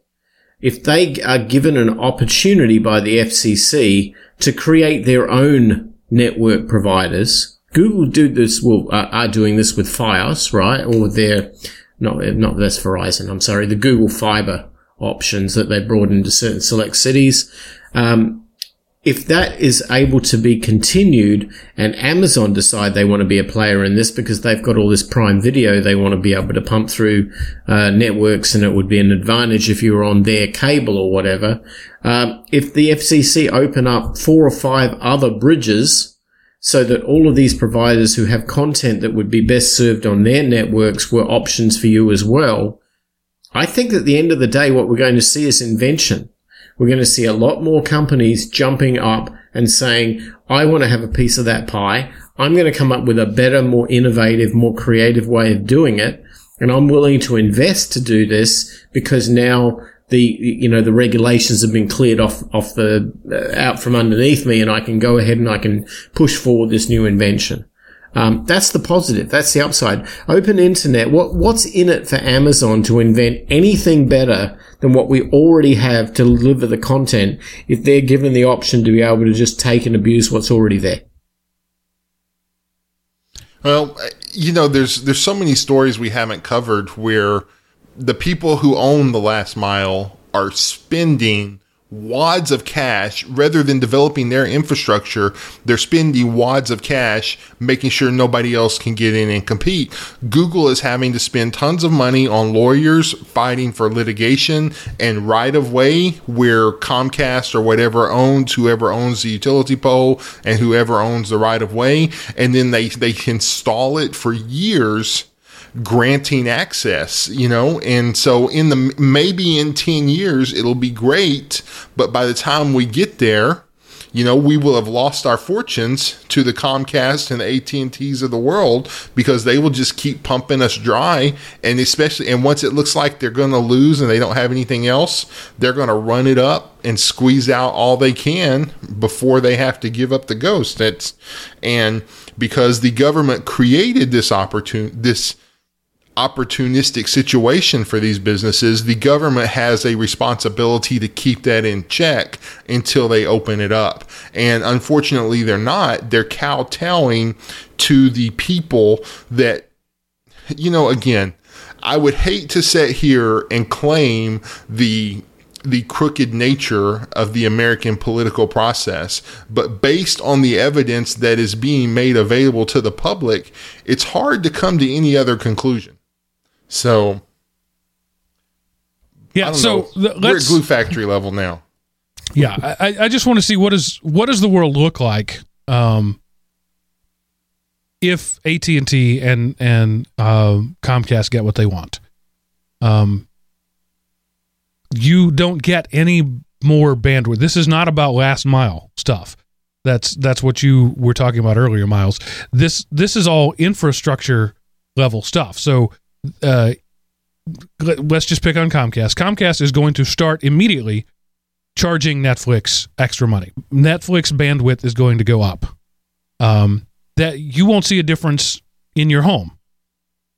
if they are given an opportunity by the FCC to create their own network providers, Google do this. Uh, are doing this with FiOS, right, or their not not that's Verizon. I'm sorry, the Google Fiber options that they brought into certain select cities. Um, if that is able to be continued and Amazon decide they want to be a player in this because they've got all this prime video they want to be able to pump through uh, networks and it would be an advantage if you were on their cable or whatever. Um, if the FCC open up four or five other bridges so that all of these providers who have content that would be best served on their networks were options for you as well. I think at the end of the day, what we're going to see is invention. We're going to see a lot more companies jumping up and saying, I want to have a piece of that pie. I'm going to come up with a better, more innovative, more creative way of doing it. And I'm willing to invest to do this because now the you know the regulations have been cleared off off the uh, out from underneath me, and I can go ahead and I can push forward this new invention. Um, that's the positive. That's the upside. Open internet. What what's in it for Amazon to invent anything better than what we already have to deliver the content if they're given the option to be able to just take and abuse what's already there? Well, you know, there's there's so many stories we haven't covered where the people who own the last mile are spending wads of cash rather than developing their infrastructure they're spending wads of cash making sure nobody else can get in and compete. Google is having to spend tons of money on lawyers fighting for litigation and right of way where comcast or whatever owns whoever owns the utility pole and whoever owns the right of way and then they they install it for years granting access, you know? And so in the maybe in 10 years it'll be great, but by the time we get there, you know, we will have lost our fortunes to the Comcast and the AT&Ts of the world because they will just keep pumping us dry. And especially, and once it looks like they're going to lose and they don't have anything else, they're going to run it up and squeeze out all they can before they have to give up the ghost. That's, and because the government created this opportunity, this, opportunistic situation for these businesses, the government has a responsibility to keep that in check until they open it up. And unfortunately, they're not. They're kowtowing to the people that, you know, again, I would hate to sit here and claim the the crooked nature of the American political process, but based on the evidence that is being made available to the public, it's hard to come to any other conclusion. So, yeah. So know. we're at glue factory level now. Yeah, I, I just want to see what is what does the world look like um, if AT and T and and uh, Comcast get what they want. Um, you don't get any more bandwidth. This is not about last mile stuff. That's that's what you were talking about earlier, Miles. This this is all infrastructure level stuff. So uh, let's just pick on Comcast. Comcast is going to start immediately charging Netflix extra money. Netflix bandwidth is going to go up. Um, that you won't see a difference in your home.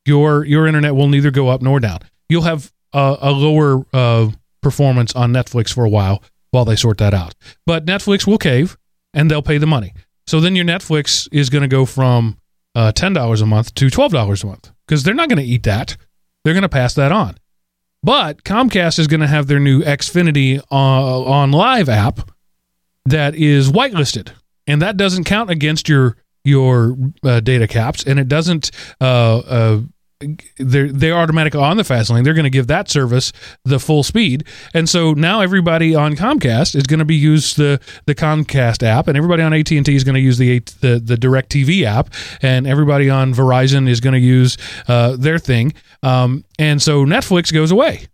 Your your internet will neither go up nor down. You'll have a, a lower uh, performance on Netflix for a while while they sort that out. But Netflix will cave and they'll pay the money. So then your Netflix is going to go from uh, ten dollars a month to twelve dollars a month because they're not going to eat that. They're going to pass that on. But Comcast is going to have their new Xfinity uh, on Live app that is whitelisted, and that doesn't count against your your uh, data caps, and it doesn't uh, uh they're they're automatically on the fast lane. They're going to give that service the full speed, and so now everybody on Comcast is going to be use the the Comcast app, and everybody on AT and T is going to use the the the DirecTV app, and everybody on Verizon is going to use uh, their thing, um, and so Netflix goes away.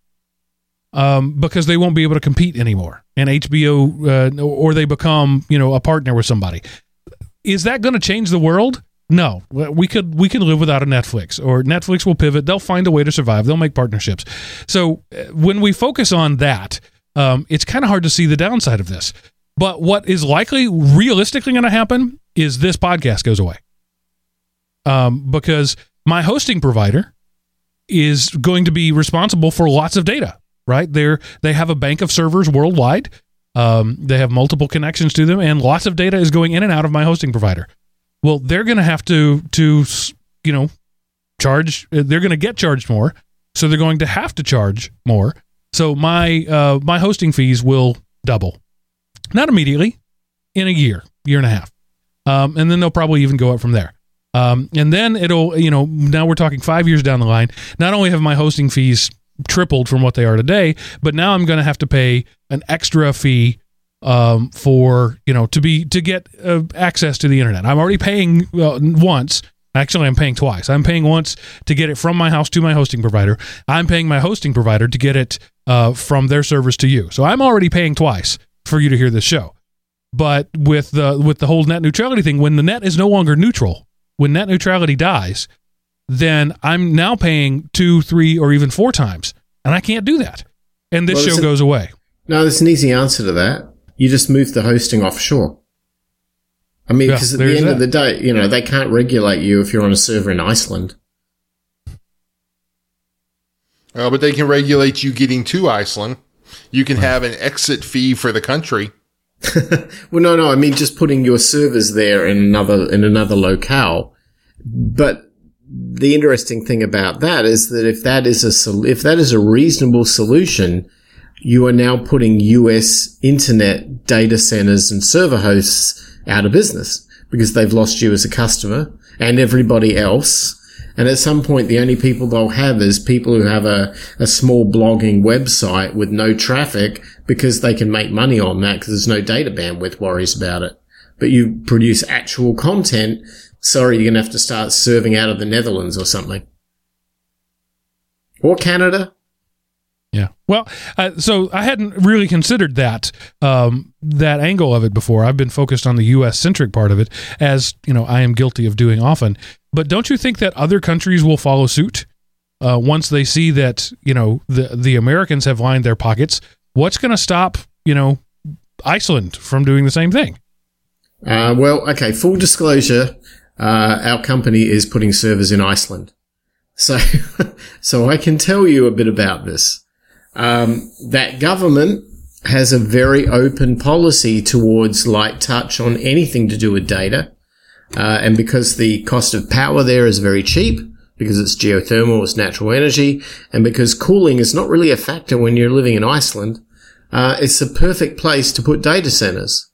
Um, because they won't be able to compete anymore, and HBO, uh, or they become, you know, a partner with somebody. Is that going to change the world? No, we could we can live without a Netflix, or Netflix will pivot. They'll find a way to survive. They'll make partnerships. So uh, when we focus on that, um, it's kind of hard to see the downside of this. But what is likely, realistically, going to happen is this podcast goes away, um, because my hosting provider is going to be responsible for lots of data. Right? They're they have a bank of servers worldwide. Um, they have multiple connections to them, and lots of data is going in and out of my hosting provider. Well, they're going to have to to you know charge. Uh, they're going to get charged more, so they're going to have to charge more. So my uh, my hosting fees will double, not immediately, in a year, year and a half, um, and then they'll probably even go up from there. Um, and then it'll, you know, now we're talking five years down the line. Not only have my hosting fees tripled from what they are today, but now I'm going to have to pay an extra fee um, for you know to be to get uh, access to the internet. I'm already paying uh, once. Actually, I'm paying twice. I'm paying once to get it from my house to my hosting provider. I'm paying my hosting provider to get it uh, from their servers to you. So I'm already paying twice for you to hear this show. But with the with the whole net neutrality thing, when the net is no longer neutral, when net neutrality dies, then I'm now paying two, three, or even four times, and I can't do that. And this well, show goes away. No, there's an easy answer to that you just move the hosting offshore. I mean, because yeah, at the end that. of the day, you know, they can't regulate you if you're on a server in Iceland. Uh, but they can regulate you getting to Iceland. You can have an exit fee for the country. well, no, no. I mean, just putting your servers there in another in another locale. But the interesting thing about that is that if that is a if that is a reasonable solution, you are now putting US internet data centers and server hosts out of business because they've lost you as a customer and everybody else. And at some point, the only people they'll have is people who have a, a small blogging website with no traffic because they can make money on that because there's no data bandwidth worries about it. But you produce actual content. Sorry, you're going to have to start serving out of the Netherlands or something. Or Canada. Yeah. Well, uh, so I hadn't really considered that um, that angle of it before. I've been focused on the U.S. centric part of it, as you know, I am guilty of doing often. But don't you think that other countries will follow suit uh, once they see that you know the the Americans have lined their pockets? What's going to stop you know Iceland from doing the same thing? Uh, well, okay. Full disclosure: uh, our company is putting servers in Iceland, so so I can tell you a bit about this. Um, that government has a very open policy towards light touch on anything to do with data. Uh, and because the cost of power there is very cheap, because it's geothermal, it's natural energy, and because cooling is not really a factor when you're living in Iceland, uh, it's the perfect place to put data centers.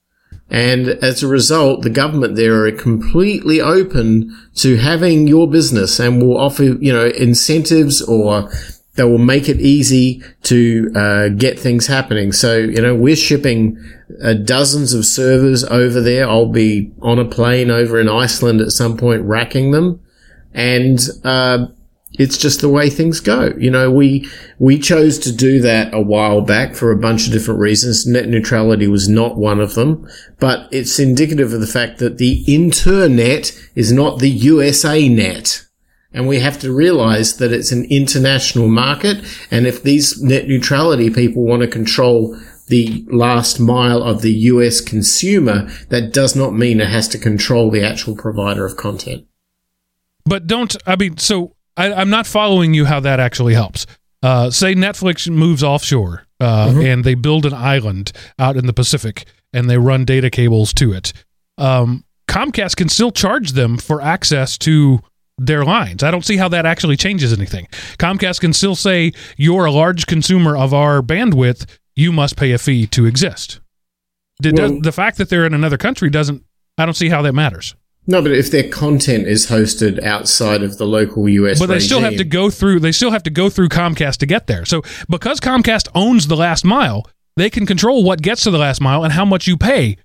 And as a result, the government there are completely open to having your business and will offer, you know, incentives or they will make it easy to uh, get things happening. So, you know, we're shipping uh, dozens of servers over there. I'll be on a plane over in Iceland at some point racking them. And, uh, it's just the way things go. You know, we, we chose to do that a while back for a bunch of different reasons. Net neutrality was not one of them, but it's indicative of the fact that the internet is not the USA net. And we have to realize that it's an international market. And if these net neutrality people want to control the last mile of the US consumer, that does not mean it has to control the actual provider of content. But don't, I mean, so I, am not following you how that actually helps. Uh, say Netflix moves offshore uh, mm-hmm. and they build an island out in the Pacific and they run data cables to it. Um, Comcast can still charge them for access to their lines. I don't see how that actually changes anything. Comcast can still say you're a large consumer of our bandwidth, you must pay a fee to exist. well, the fact that they're in another country doesn't I don't see how that matters. No, but if their content is hosted outside of the local US, but they regime, still have to go through. They still have to go through Comcast to get there. So because Comcast owns the last mile, they can control what gets to the last mile and how much you pay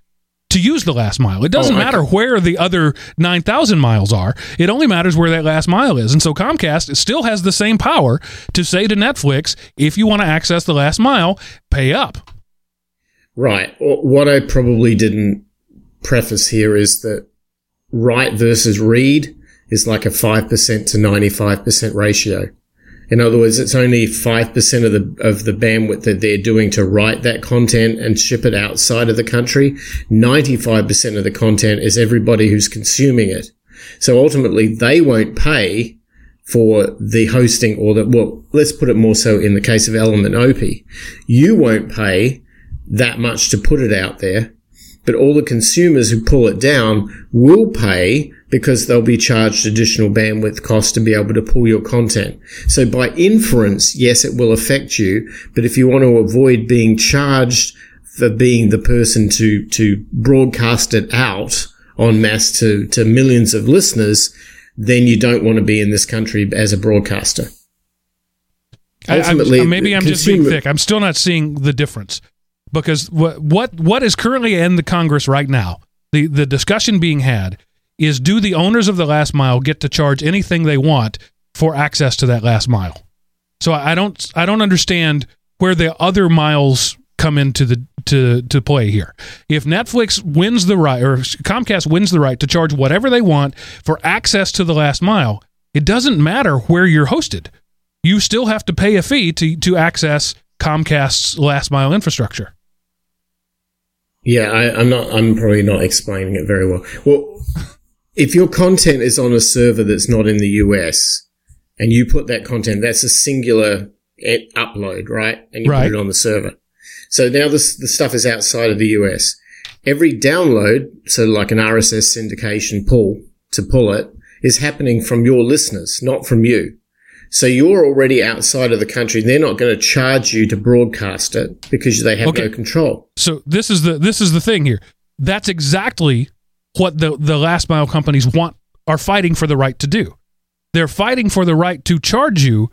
to use the last mile. It doesn't oh, matter where the other 9,000 miles are. It only matters where that last mile is. And so Comcast still has the same power to say to Netflix, if you want to access the last mile, pay up. Right. What I probably didn't preface here is that write versus read is like a 5% to 95% ratio. In other words, it's only 5% of the, of the bandwidth that they're doing to write that content and ship it outside of the country. 95% of the content is everybody who's consuming it. So ultimately they won't pay for the hosting or the, well, let's put it more so in the case of Element OP. You won't pay that much to put it out there but all the consumers who pull it down will pay because they'll be charged additional bandwidth costs to be able to pull your content. So by inference, yes, it will affect you, but if you want to avoid being charged for being the person to, to broadcast it out en masse to, to millions of listeners, then you don't want to be in this country as a broadcaster. Ultimately, I, I'm, maybe I'm consumer- just being thick. I'm still not seeing the difference because what what what is currently in the Congress right now, the the discussion being had is do the owners of the last mile get to charge anything they want for access to that last mile? So I don't I don't understand where the other miles come into the to to play here. If Netflix wins the right or Comcast wins the right to charge whatever they want for access to the last mile, it doesn't matter where you're hosted. You still have to pay a fee to to access Comcast's last mile infrastructure. Yeah, I, am not. I'm probably not explaining it very well. Well, if your content is on a server that's not in the US, and you put that content, that's a singular upload, right? And you right. put it on the server. So now this the stuff is outside of the US. Every download, so like an RSS syndication pull to pull it, is happening from your listeners, not from you. So you're already outside of the country. They're not going to charge you to broadcast it because they have okay. no control. So this is the this is the thing here. That's exactly what the the last mile companies want are fighting for the right to do. They're fighting for the right to charge you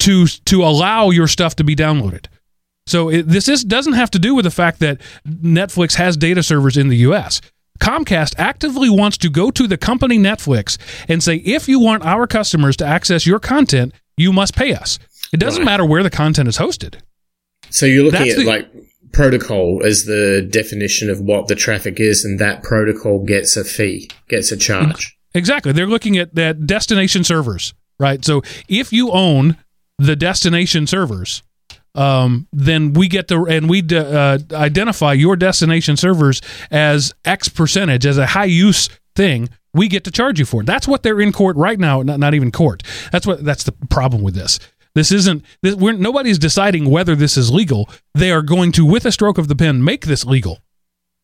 to to allow your stuff to be downloaded. So it, this is doesn't have to do with the fact that Netflix has data servers in the US. Comcast actively wants to go to the company Netflix and say, if you want our customers to access your content, you must pay us. It doesn't Right. matter where the content is hosted. So you're looking That's at the- like protocol as the definition of what the traffic is, and that protocol gets a fee, gets a charge. Exactly. They're looking at that destination servers, right? So if you own the destination servers, um, then we get to and we d- uh, identify your destination servers as X percentage as a high use thing. We get to charge you for it. That's what they're in court right now. Not, not even court. That's what. That's the problem with this. This isn't. This, we're, nobody's deciding whether this is legal. They are going to, with a stroke of the pen, make this legal.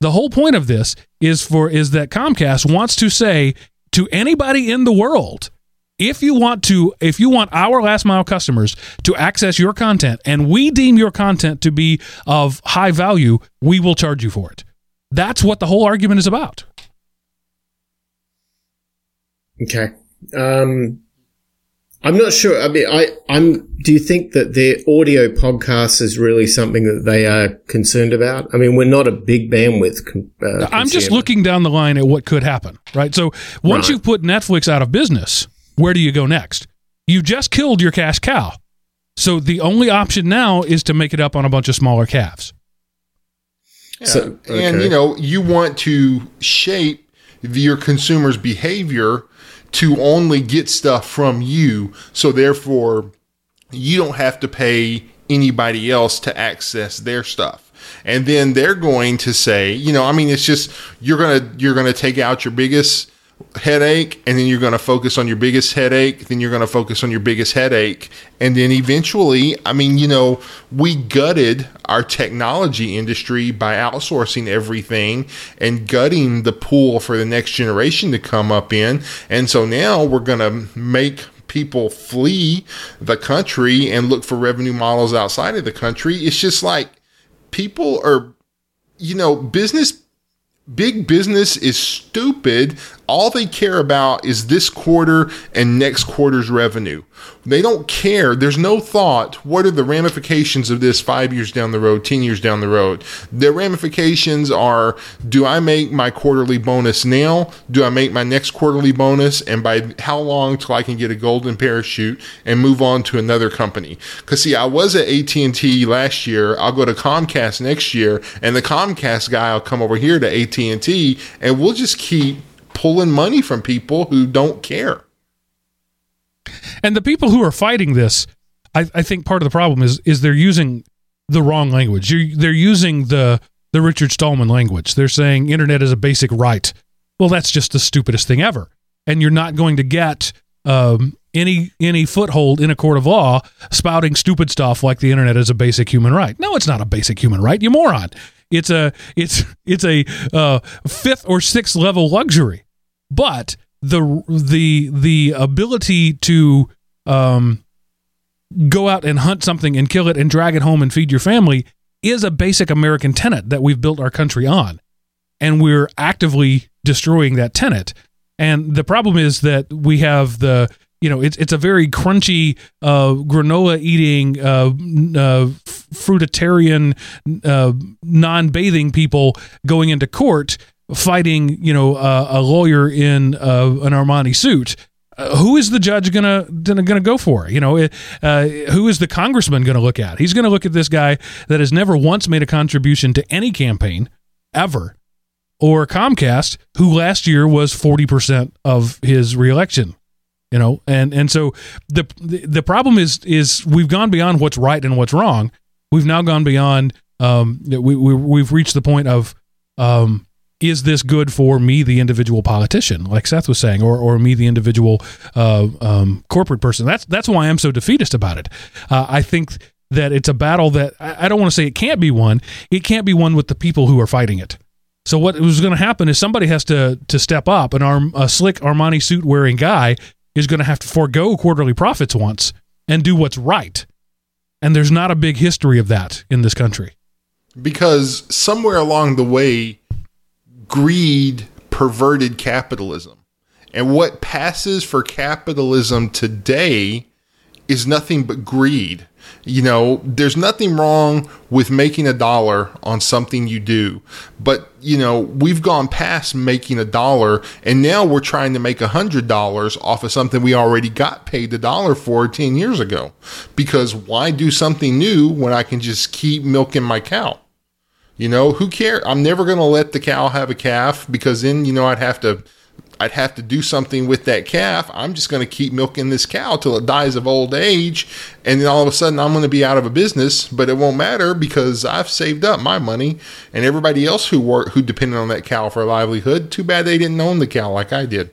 The whole point of this is for is that Comcast wants to say to anybody in the world, if you want to, if you want our last mile customers to access your content, and we deem your content to be of high value, we will charge you for it. That's what the whole argument is about. Okay. Um, I'm not sure. I mean, I, I'm. Do you think that their audio podcast is really something that they are concerned about? I mean, we're not a big bandwidth. Uh, I'm just looking down the line at what could happen, right? So once Right. you've put Netflix out of business, where do you go next? You just killed your cash cow. So the only option now is to make it up on a bunch of smaller calves. So, And you know, you want to shape your consumer's behavior to only get stuff from you. So therefore, you don't have to pay anybody else to access their stuff. And then they're going to say, you know, I mean, it's just you're gonna you're gonna take out your biggest headache and then you're going to focus on your biggest headache then you're going to focus on your biggest headache and then eventually i mean you know we gutted our technology industry by outsourcing everything and gutting the pool for the next generation to come up in and so now we're going to make people flee the country and look for revenue models outside of the country. It's just like people are you know business big business is stupid. All they care about is this quarter and next quarter's revenue. They don't care. There's no thought. What are the ramifications of this five years down the road, 10 years down the road? The ramifications are do I make my quarterly bonus now? Do I make my next quarterly bonus? And by how long till I can get a golden parachute and move on to another company? Because see, I was at AT&T last year. I'll go to Comcast next year, and the Comcast guy will come over here to AT&T, and we'll just keep pulling money from people who don't care. And the people who are fighting this, I, I think part of the problem is is they're using the wrong language. You're, they're using the the Richard Stallman language. They're saying internet is a basic right. Well, that's just the stupidest thing ever. And you're not going to get um, any any foothold in a court of law spouting stupid stuff like the internet is a basic human right. No, it's not a basic human right. You moron. It's a it's it's a uh, fifth or sixth level luxury. But the the the ability to um, go out and hunt something and kill it and drag it home and feed your family is a basic American tenet that we've built our country on. And we're actively destroying that tenet. And the problem is that we have the, you know, it's, it's a very crunchy, uh, granola eating, uh, uh, fruitarian, uh, non bathing people going into court fighting, you know, uh, a lawyer in uh, an Armani suit uh, who is the judge gonna gonna, go for? You know, uh, who is the congressman gonna look at? He's gonna look at this guy that has never once made a contribution to any campaign ever, or Comcast, who last year was forty percent of his reelection. You know, and and so the, the the problem is is we've gone beyond what's right and what's wrong. We've now gone beyond. Um, we, we we've reached the point of um, is this good for me, the individual politician, like Seth was saying, or or me, the individual uh, um, corporate person? That's that's why I'm so defeatist about it. Uh, I think that it's a battle that I, don't want to say it can't be won. It can't be won with the people who are fighting it. So what is going to happen is somebody has to to step up. An arm a slick Armani suit wearing guy is going to have to forego quarterly profits once and do what's right. And there's not a big history of that in this country. Because somewhere along the way, greed perverted capitalism. And what passes for capitalism today is nothing but greed. You know, there's nothing wrong with making a dollar on something you do, but you know, we've gone past making a dollar and now we're trying to make a hundred dollars off of something we already got paid the dollar for 10 years ago. Because why do something new when I can just keep milking my cow? You know, who cares? I'm never going to let the cow have a calf because then, you know, I'd have to I'd have to do something with that calf. I'm just going to keep milking this cow till it dies of old age. And then all of a sudden I'm going to be out of a business, but it won't matter because I've saved up my money and everybody else who worked, who depended on that cow for a livelihood. Too bad they didn't own the cow like I did.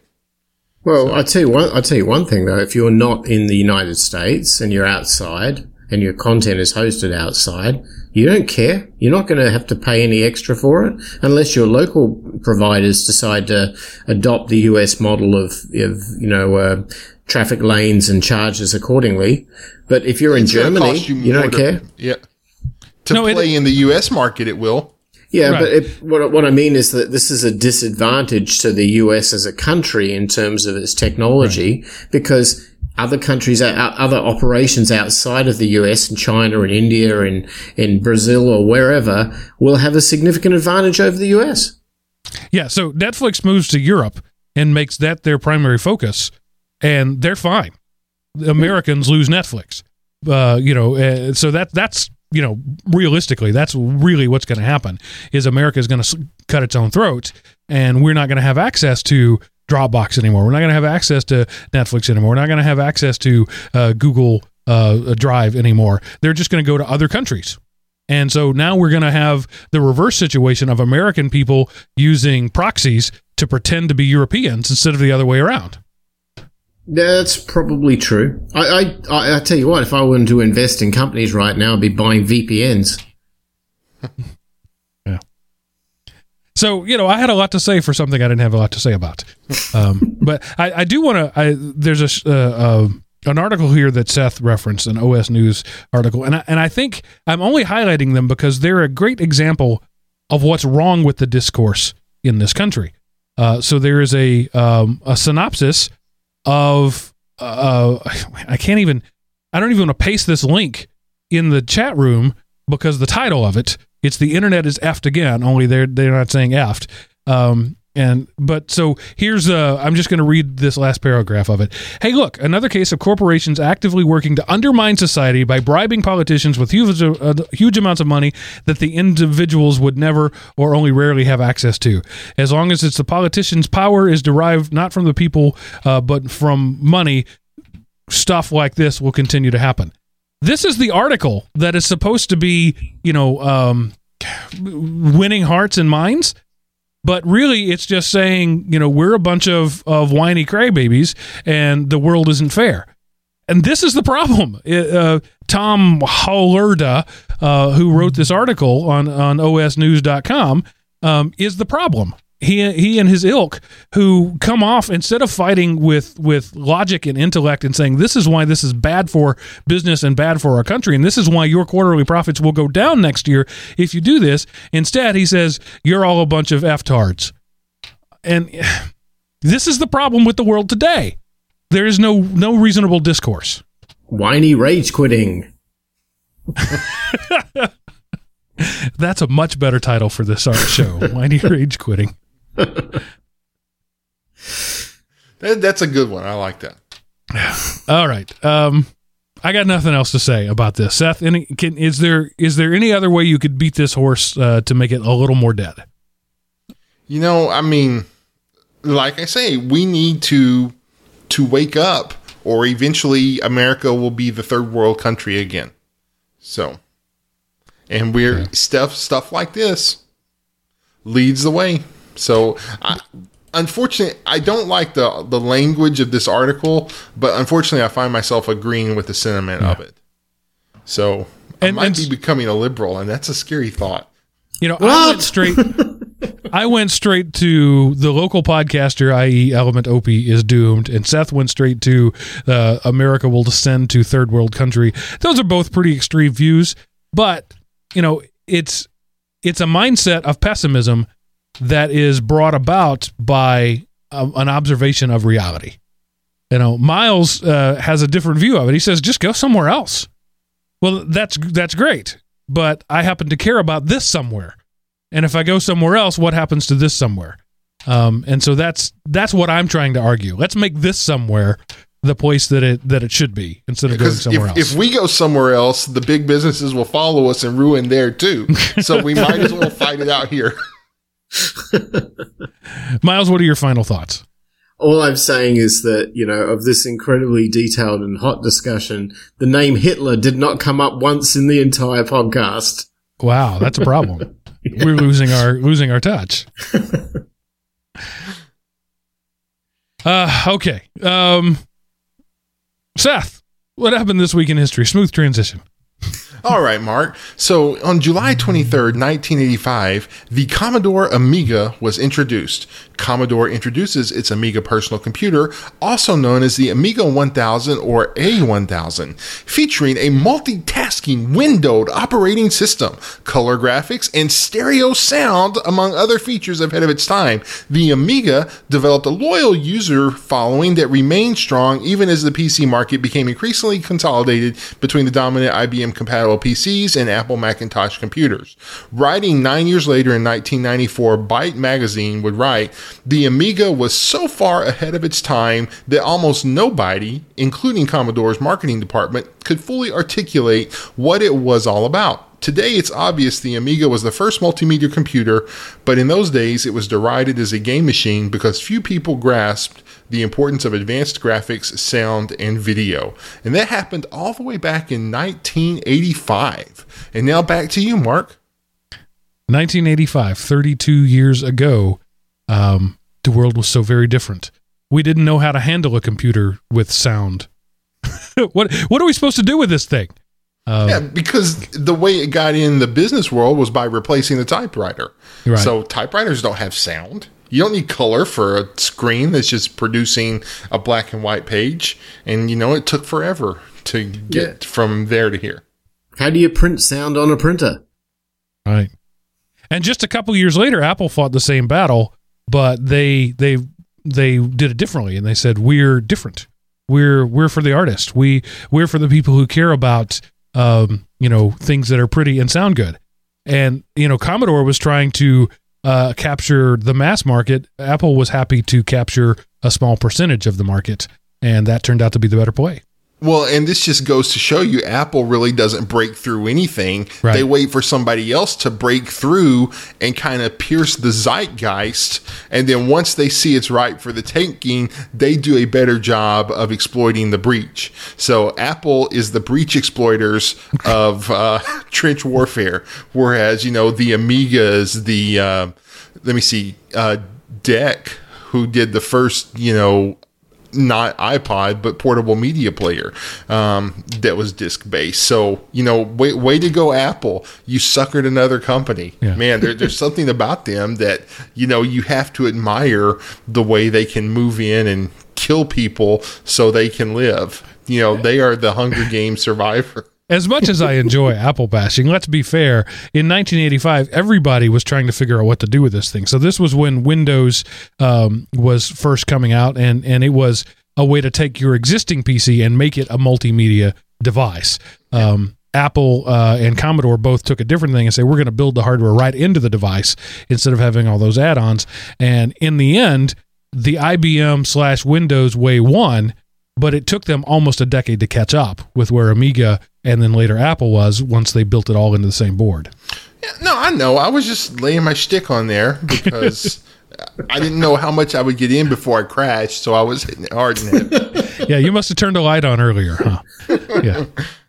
Well, so. I tell you one, I tell you one thing though, if you're not in the United States and you're outside and your content is hosted outside, you don't care. You're not going to have to pay any extra for it unless your local providers decide to adopt the US model of, of you know, uh, traffic lanes and charges accordingly. But if you're it's in Germany, you, you don't to, care. Yeah. To no, play it, in the US market, it will. Yeah, right. but it, what, what I mean is that this is a disadvantage to the US as a country in terms of its technology right. because other countries, other operations outside of the US and China and India and in Brazil or wherever will have a significant advantage over the US. Yeah, so Netflix moves to Europe and makes that their primary focus, and they're fine. The Americans lose Netflix. Uh, you know, uh, so that that's you know realistically that's really what's going to happen is America is going to cut its own throat, and we're not going to have access to Dropbox anymore. We're not going to have access to Netflix anymore. We're not going to have access to uh, Google uh, Drive anymore. They're just going to go to other countries. And so now we're going to have the reverse situation of American people using proxies to pretend to be Europeans instead of the other way around. That's probably true. I, I, I tell you what, if I wanted to invest in companies right now, I'd be buying VPNs. So you know, I had a lot to say for something I didn't have a lot to say about. Um, but I, I do want to. There's a uh, uh, an article here that Seth referenced, an OS News article, and I, and I think I'm only highlighting them because they're a great example of what's wrong with the discourse in this country. Uh, so there is a um, a synopsis of uh, I can't even I don't even want to paste this link in the chat room because the title of it it's the internet is effed again, only they're they're not saying effed. Um, and but so here's uh I'm just going to read this last paragraph of it. Hey, look, another case of corporations actively working to undermine society by bribing politicians with huge uh, huge amounts of money that the individuals would never or only rarely have access to. As long as it's the politicians' power is derived not from the people uh, but from money, stuff like this will continue to happen. This is the article that is supposed to be, you know, um, winning hearts and minds. But really, it's just saying, you know, we're a bunch of, of whiny crybabies and the world isn't fair. And this is the problem. Uh, Thom Holwerda, uh, who wrote this article on, on osnews.com, um, is the problem he he and his ilk who come off instead of fighting with with logic and intellect and saying this is why this is bad for business and bad for our country and this is why your quarterly profits will go down next year if you do this instead he says you're all a bunch of f-tards and this is the problem with the world today there is no no reasonable discourse whiny rage quitting That's a much better title for this art show. Whiny Rage Quitting. that, that's a good one. I like that. All right. Um, I got nothing else to say about this. Seth, any, can, is there is there any other way you could beat this horse uh, to make it a little more dead? You know, I mean, like I say, we need to to wake up, or eventually America will be the third world country again. So, and we're yeah. stuff stuff like this leads the way. So, I, unfortunately, I don't like the the language of this article, but unfortunately, I find myself agreeing with the sentiment yeah. of it. So, and, I might and, be becoming a liberal, and that's a scary thought. You know, what? I went straight. I went straight to the local podcaster, i.e., Element Opie, is doomed, and Seth went straight to uh, America will descend to third world country. Those are both pretty extreme views, but you know, it's it's a mindset of pessimism that is brought about by a, an observation of reality. You know, Miles uh, has a different view of it. He says, just go somewhere else. Well, that's that's great, but I happen to care about this somewhere, and if I go somewhere else, what happens to this somewhere? Um, and so that's that's what I'm trying to argue. Let's make this somewhere the place that it that it should be instead of going somewhere if, else. if we go somewhere else, the big businesses will follow us and ruin there too. So we might as well fight it out here. Miles, what are your final thoughts? All I'm saying is that, you know, of this incredibly detailed and hot discussion, the name Hitler did not come up once in the entire podcast. Wow, that's a problem. We're losing our losing our touch. Uh, okay. Um, Seth, what happened this week in history? Smooth transition. All right, Mark. So on July 23rd, 1985, the Commodore Amiga was introduced. Commodore introduces its Amiga personal computer, also known as the Amiga 1000 or A1000, featuring a multitasking windowed operating system, color graphics, and stereo sound, among other features ahead of its time. The Amiga developed a loyal user following that remained strong even as the PC market became increasingly consolidated between the dominant IBM compatible PCs and Apple Macintosh computers. Writing nine years later in 1994, Byte magazine would write, The Amiga was so far ahead of its time that almost nobody, including Commodore's marketing department, could fully articulate what it was all about. Today, it's obvious the Amiga was the first multimedia computer, but in those days, it was derided as a game machine because few people grasped the importance of advanced graphics, sound, and video. And that happened all the way back in 1985. And now back to you, Mark. 1985, 32 years ago, um, the world was so very different. We didn't know how to handle a computer with sound. what what are we supposed to do with this thing? Um, Yeah, because the way it got in the business world was by replacing the typewriter. Right. So typewriters don't have sound. You don't need color for a screen that's just producing a black and white page. And you know, it took forever to get from there to here. How do you print sound on a printer? Right. And just a couple years later, Apple fought the same battle, but they they they did it differently, and they said we're different. We're we're for the artist. We we're for the people who care about um, you know things that are pretty and sound good. And you know, Commodore was trying to uh, capture the mass market. Apple was happy to capture a small percentage of the market, and that turned out to be the better play. Well, and this just goes to show you Apple really doesn't break through anything. Right. They wait for somebody else to break through and kind of pierce the zeitgeist. And then once they see it's right for the taking, they do a better job of exploiting the breach. So Apple is the breach exploiters of uh, trench warfare, whereas, you know, the Amigas, the, uh, let me see, uh, DEC, who did the first, you know, not iPod, but portable media player um, that was disc based. So you know, way, way to go, Apple! You suckered another company. Yeah. Man, there, there's something about them that you know you have to admire the way they can move in and kill people so they can live. You know, they are the Hunger Games survivor. As much as I enjoy Apple bashing, let's be fair. In 1985, everybody was trying to figure out what to do with this thing. So this was when Windows um, was first coming out, and and it was a way to take your existing PC and make it a multimedia device. Um, Apple uh, and Commodore both took a different thing and say we're going to build the hardware right into the device instead of having all those add-ons. And in the end, the IBM slash Windows way won but it took them almost a decade to catch up with where Amiga and then later Apple was once they built it all into the same board. Yeah, no, I know. I was just laying my shtick on there because. I didn't know how much I would get in before I crashed, so I was hitting it hard in it. Yeah, you must have turned a light on earlier, huh? Yeah.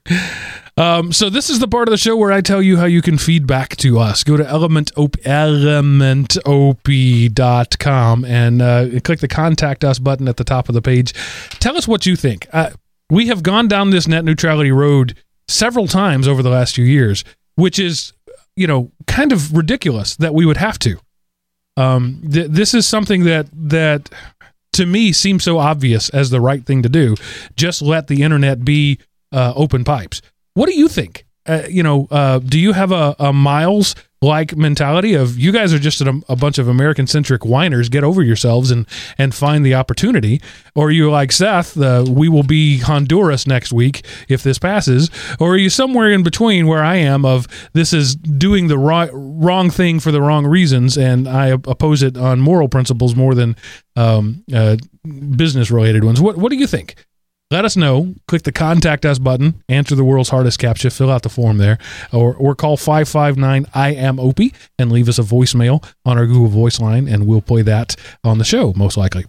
Um, so this is the part of the show where I tell you how you can feed back to us. Go to elementop, elementop.com and uh, click the contact us button at the top of the page. Tell us what you think. Uh, we have gone down this net neutrality road several times over the last few years, which is, you know, kind of ridiculous that we would have to. Um, th- this is something that that to me seems so obvious as the right thing to do. Just let the internet be uh, open pipes. What do you think? uh, you know, uh, do you have a, a Miles like mentality of you guys are just a, a bunch of American centric whiners? Get over yourselves and and find the opportunity, or you like Seth? Uh, we will be Honduras next week if this passes, or are you somewhere in between where I am? Of this is doing the wrong wrong thing for the wrong reasons, and I oppose it on moral principles more than um, uh, business related ones. What what do you think? Let us know. Click the contact us button, answer the world's hardest captcha, fill out the form there, or, or call 559 I am Opie and leave us a voicemail on our Google Voice line, and we'll play that on the show, most likely.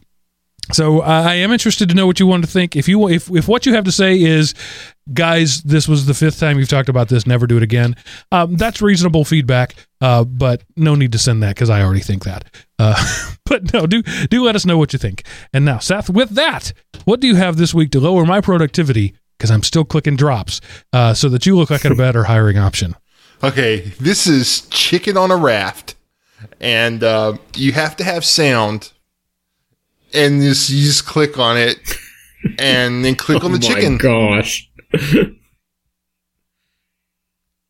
So uh, I am interested to know what you want to think. If you if if what you have to say is, guys, this was the fifth time you've talked about this, never do it again. Um, that's reasonable feedback, uh, but no need to send that because I already think that. Uh, but no, do do let us know what you think. And now, Seth, with that, what do you have this week to lower my productivity? Because I'm still clicking drops, uh, so that you look like a better hiring option. Okay, this is chicken on a raft, and uh, you have to have sound and just, you just click on it and then click on the chicken. oh my chicken. Gosh.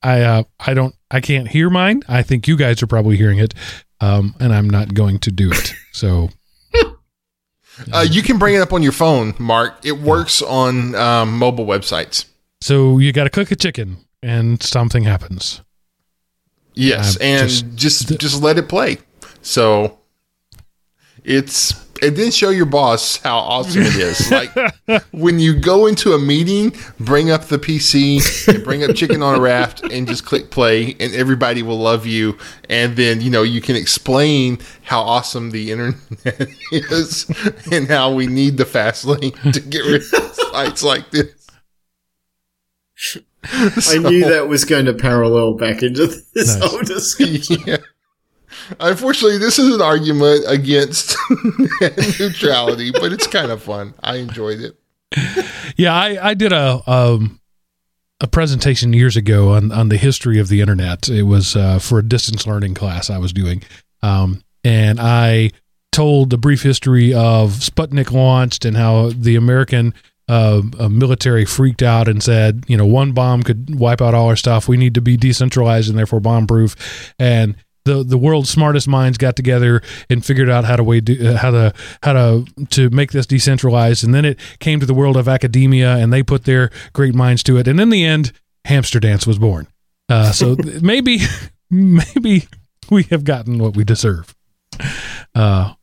I uh, I don't I can't hear mine. I think you guys are probably hearing it, um, and I'm not going to do it. So uh, you can bring it up on your phone, Mark. It works on um, mobile websites. So you got to click a chicken, and something happens. Yes, uh, and just just, just let it play. So it's and then show your boss how awesome it is. Like when you go into a meeting, bring up the PC, and bring up Chicken on a Raft, and just click play, and everybody will love you. And then you know you can explain how awesome the internet is and how we need the fast lane to get rid of sites like this. So, I knew that was going to parallel back into this nice. whole discussion. Yeah. Unfortunately, this is an argument against neutrality, but it's kind of fun. I enjoyed it. Yeah, I, I did a um, a presentation years ago on on the history of the internet. It was uh, for a distance learning class I was doing, um, and I told the brief history of Sputnik launched and how the American uh, military freaked out and said, you know, one bomb could wipe out all our stuff. We need to be decentralized and therefore bomb proof. And the the world's smartest minds got together and figured out how to way do, uh, how to how to to make this decentralized. And then it came to the world of academia and they put their great minds to it. And in the end hamster dance was born. Uh, so maybe maybe we have gotten what we deserve. Uh,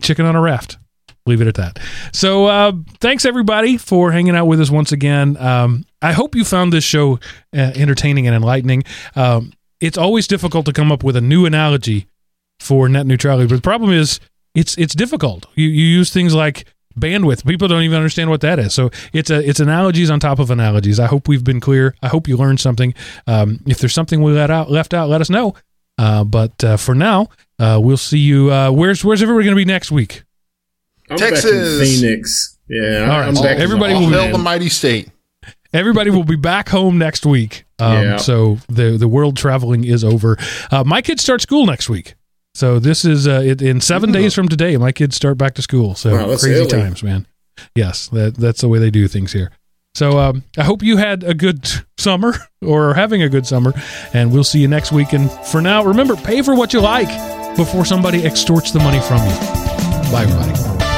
chicken on a raft leave it at that. So uh, thanks everybody for hanging out with us once again. Um, i hope you found this show uh, entertaining and enlightening. Um, it's always difficult to come up with a new analogy for net neutrality. But the problem is it's it's difficult. You you use things like bandwidth. People don't even understand what that is. So it's a it's analogies on top of analogies. I hope we've been clear. I hope you learned something. Um, if there's something we let out left out, let us know. Uh, but uh, for now, uh, we'll see you. Uh, where's Where's everybody going to be next week? I'm Texas, Phoenix. Yeah, all right. I'm back. Everybody will be the mighty state. Everybody will be back home next week. Um, yeah. So the the world traveling is over. Uh, my kids start school next week. So this is uh, it, in seven days from today. My kids start back to school. So wow, crazy early. times, man. Yes, that that's the way they do things here. So um, I hope you had a good summer or having a good summer, and we'll see you next week. And for now, remember, pay for what you like before somebody extorts the money from you. Bye, everybody.